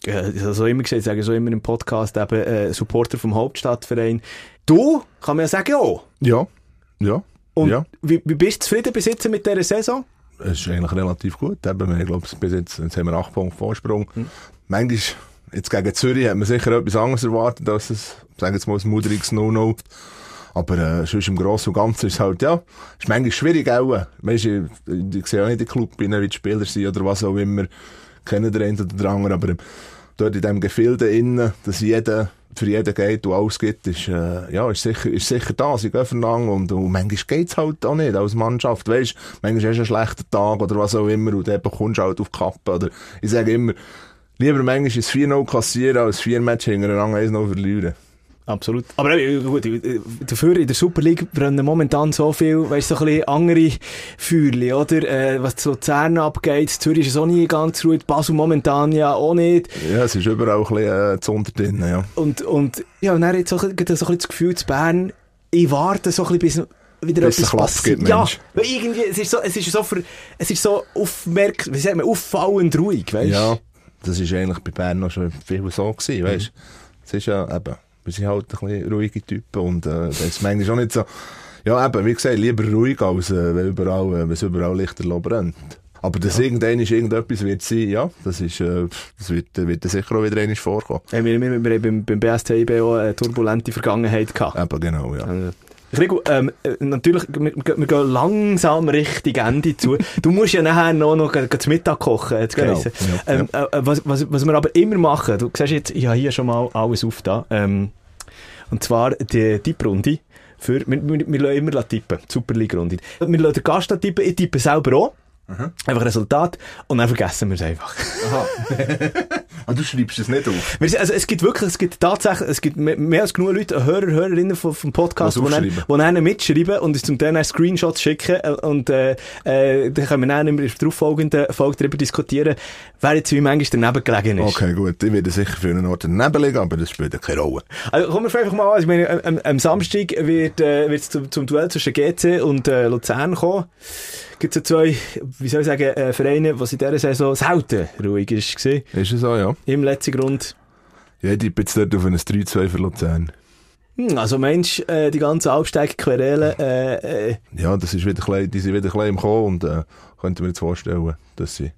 äh, so immer gesagt, sagen so immer im Podcast, eben, äh, Supporter vom Hauptstadtverein. Du, kann man ja sagen, auch. Ja, ja, Und ja. wie, wie bist du zufrieden bis jetzt mit dieser Saison? Es ist eigentlich relativ gut. Eben, ich glaube, bis jetzt, jetzt haben wir acht Punkte Vorsprung. Manchmal, jetzt gegen Zürich hat man sicher etwas anderes erwartet, als es, sagen jetzt mal, ein mudriges No-No. Aber äh, sonst im Großen und Ganzen ist es halt, ja, ist manchmal schwierig auch. Weißt ich, ich sehe auch nicht den Club, wie die Spieler sind oder was auch immer, kennen den einen oder den anderen, aber ähm, dort in diesem Gefilde innen, dass jeder für jeden geht und alles gibt, ist, äh, ja, ist sicher, ist sicher da. Sie gehen lang und, und manchmal geht's halt auch nicht als Mannschaft. Weisst, manchmal hast du einen schlechten Tag oder was auch immer und dann bekommst du halt auf die Kappe. Oder ich sage immer, lieber manchmal ist 4-0 kassieren als 4 Matches hintereinander 1-0 verlieren. Absolut. Aber äh, gut, äh, dafür in der Super League brennen momentan so viel, weißt du, so ein bisschen andere Feuerli, oder? Äh, was zu Luzern abgeht, Zürich ist auch nie ganz ruhig, Basel momentan ja auch nicht. Ja, es ist überall ein bisschen äh, zu drin, ja. Und, und ja, und dann hat so, so ein bisschen das Gefühl zu Bern, ich warte so ein bisschen, bis wieder Bis etwas passiert. Ja, weil irgendwie, es ist so, es ist so, für, es ist so aufmerk, wie sagt man, auffallend ruhig, weißt du? Ja, das ist eigentlich bei Bern noch schon viel so gewesen, weißt Es ist ja eben, wir sind halt ein bisschen ruhige Typen und äh, das ist manchmal auch nicht so, ja eben, wie gesagt, lieber ruhig als äh, wenn überall, äh, wenn es überall Lichterloh brennt. Aber dass irgendein ist irgendetwas wird sein, ja, das ist, äh, das wird, wird sicher auch wieder einmal vorkommen. Hey, wir, wir, wir haben beim, beim BSTIB auch eine turbulente Vergangenheit gehabt. Eben, genau, ja. Also, Rico, ähm, äh, natürlich, wir, wir gehen langsam Richtung Ende zu. Du musst ja nachher noch, noch gleich zu Mittag kochen, hat's Genau, geheißen. ja, ähm, Äh, was, was, was wir aber immer machen, du siehst jetzt, ich habe hier schon mal alles auf da, ähm, und zwar die Tipprunde. Für, wir, wir, wir lassen immer tippen, Super League-Runde. Wir lassen den Gast tippen, ich tippe selber auch. Einfach Resultat und dann vergessen wir es einfach. Ah, du schreibst es nicht auf. Also es gibt wirklich, es gibt tatsächlich, es gibt mehr, als genug Leute, Hörer, Hörerinnen vom, vom Podcast, die dann, die dann mitschreiben und uns zum dann Screenshots schicken äh, und äh, äh, dann können wir dann in der darauffolgenden Folge darüber diskutieren, wer jetzt wie manchmal daneben gelegen ist. Okay, gut, ich werde sicher für einen Ort daneben liegen, aber das spielt ja keine Rolle. Also kommen wir einfach mal an, ich meine, am, am Samstag wird äh, wird's zum, zum Duell zwischen GC und äh, Luzern kommen. Gibt es ja zwei, wie soll ich sagen, äh, Vereine, was in dieser Saison selten ruhig ist, gewesen. Ist es so, ja? im letzten Grund. Ja, tippe jetzt dort auf ein 3-2 für Luzern. Hm, Also Mensch, äh, die ganzen Aufsteigquerelen, äh, äh, Ja, das ist wieder ein bisschen, die sind wieder ein bisschen im Kommen und äh, könnte mir jetzt vorstellen, dass sie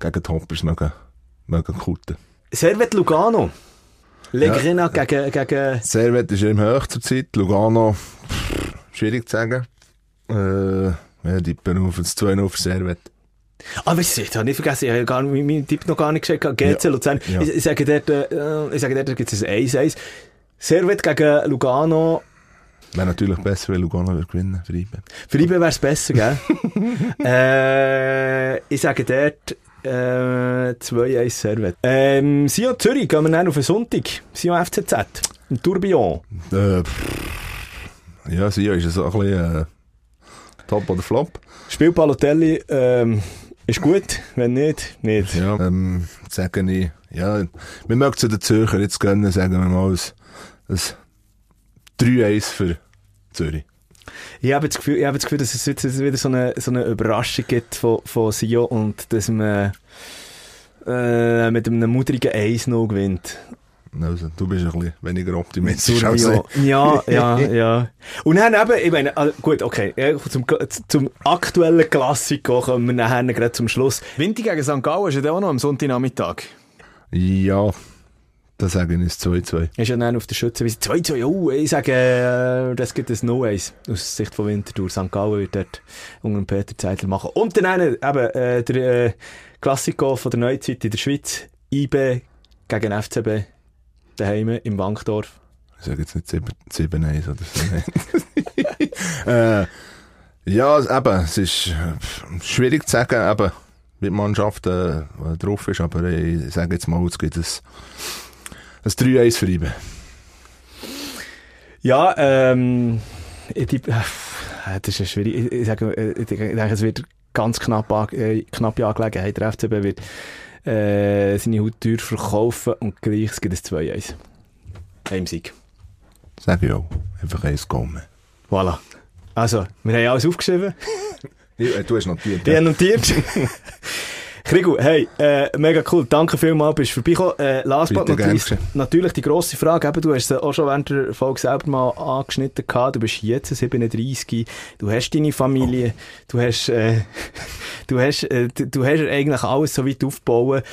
gegen die Hoppers mögen, mögen kuten. Servet Lugano. Legrina gegen, gegen... Servet ist ja im Höch zur Zeit. Lugano, pff, schwierig zu sagen. Äh, ja, die auf das 2 für Servet. Ah, weißt du, ich habe nicht vergessen, ich habe gar, meinen Tipp noch gar nicht geschickt. GC Ja. Luzern. Ja. Ich, ich sage dort, äh, ich sage dort, gibt es ein 1-1. Servet gegen Lugano. Wäre natürlich besser, wenn Lugano würde gewinnen für IBE. Für IBE wäre es besser, gell? äh, ich sage dort, äh, 2-1 Servet. Ähm, Sion Zürich gehen wir dann auf den Sonntag. Sion FCZ. Im Tourbillon. Äh, pff, ja, sie ist so ein bisschen äh, Top oder Flop. Spiel Balotelli, ähm, ist gut. Wenn nicht, nicht. Ja. Ähm, sagen ich, ja, wir mögen zu den Zürcher jetzt gönnen, sagen wir mal, ein, ein 3-1 für Zürich. Ich habe das Gefühl, ich habe das Gefühl dass es jetzt wieder so eine, so eine Überraschung gibt von, von Sio und dass man äh, mit einem mudrigen 1-0 gewinnt. Also, du bist ein bisschen weniger optimistisch als ich. Ja, ja, ja. Und dann eben, ich meine, also gut, okay, zum, zum aktuellen Klassiker kommen wir nachher gerade zum Schluss. Winter gegen St. Gallen ist ja dann auch noch am Sonntagnachmittag. Ja, das sage ich ist 2-2. Ist ja dann auf der Schützenwiese 2-2, oh, ich sage, äh, das gibt ein No-Eis aus Sicht von Winterthur. St. Gallen wird dort unter Peter Zeidler machen. Und dann eben, äh, der äh, Klassiker von der Neuzeit in der Schweiz, IB gegen FCB, daheim im Wankdorf. Ich sage jetzt nicht 7-1 oder so. äh, ja, eben, es ist äh, schwierig zu sagen, eben, wie die Mannschaft äh, drauf ist, aber ich sage jetzt mal, es gibt ein, ein 3-1 für IBE. Ja, ähm, ich, äh, das ist ja schwierig. Ich, ich, sage, äh, ich denke, es wird ganz knapp, äh, knappe Angelegenheit. Der FCB wird äh, seine Haut teuer verkaufen und gleich es gibt ein 2-1. Heimsieg. Sage ich auch. Einfach eins kommen. Voilà. Also, wir haben alles aufgeschrieben. Du hast notiert. Die haben notiert. Krigu, hey, äh, mega cool. Danke vielmals, bist du vorbeigekommen. Äh, last but Bitte, not gern least, natürlich die grosse Frage, eben, du hast sie auch schon während der Folge selber mal angeschnitten gehabt. Du bist jetzt 37, du hast deine Familie, du hast, äh, du hast, äh, du du hast eigentlich alles so weit aufgebaut.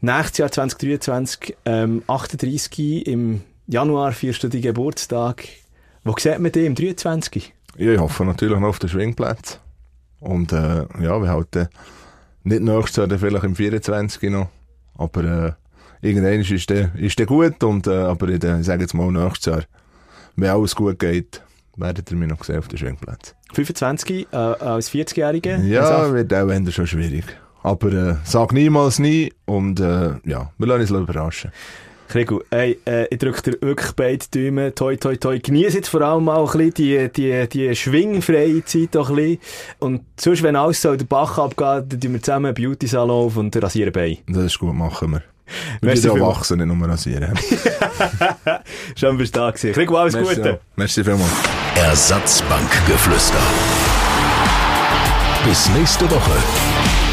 Nächstes Jahr 2023, ähm, 38 im Januar, feierst du deinen Geburtstag. Wo sieht man dich im 23? Ja, ich hoffe natürlich noch auf den Schwingplatz. Und äh, ja, wir halten nicht nächstes Jahr, dann vielleicht im 24 noch. Aber äh, irgendwann ist der, ist der gut. Und, äh, aber ich, äh, ich sage jetzt mal nächstes Jahr, wenn alles gut geht, werdet ihr mich noch sehen auf den Schwingplatz. 25 äh, als 40-Jähriger? Ja, wird auch eher schon schwierig. Aber äh, sag niemals nie. Und äh, ja, wir lassen uns überraschen. Krigu, hey, äh, ich drücke dir wirklich beide Daumen. Toi, toi, toi. Genieß jetzt vor allem auch ein bisschen die, die, die schwingfreie Zeit auch ein bisschen. Und sonst, wenn alles so den Bach abgeht, dann tun wir zusammen einen Beauty-Salon auf und rasieren Beine. Das ist gut, machen wir. Wir müssen auch wachsen, nicht nur rasieren. Schön, bist du da gewesen. Krigu, alles Merci Gute. auch. Merci vielmals. Ersatzbankgeflüster. Bis nächste Woche.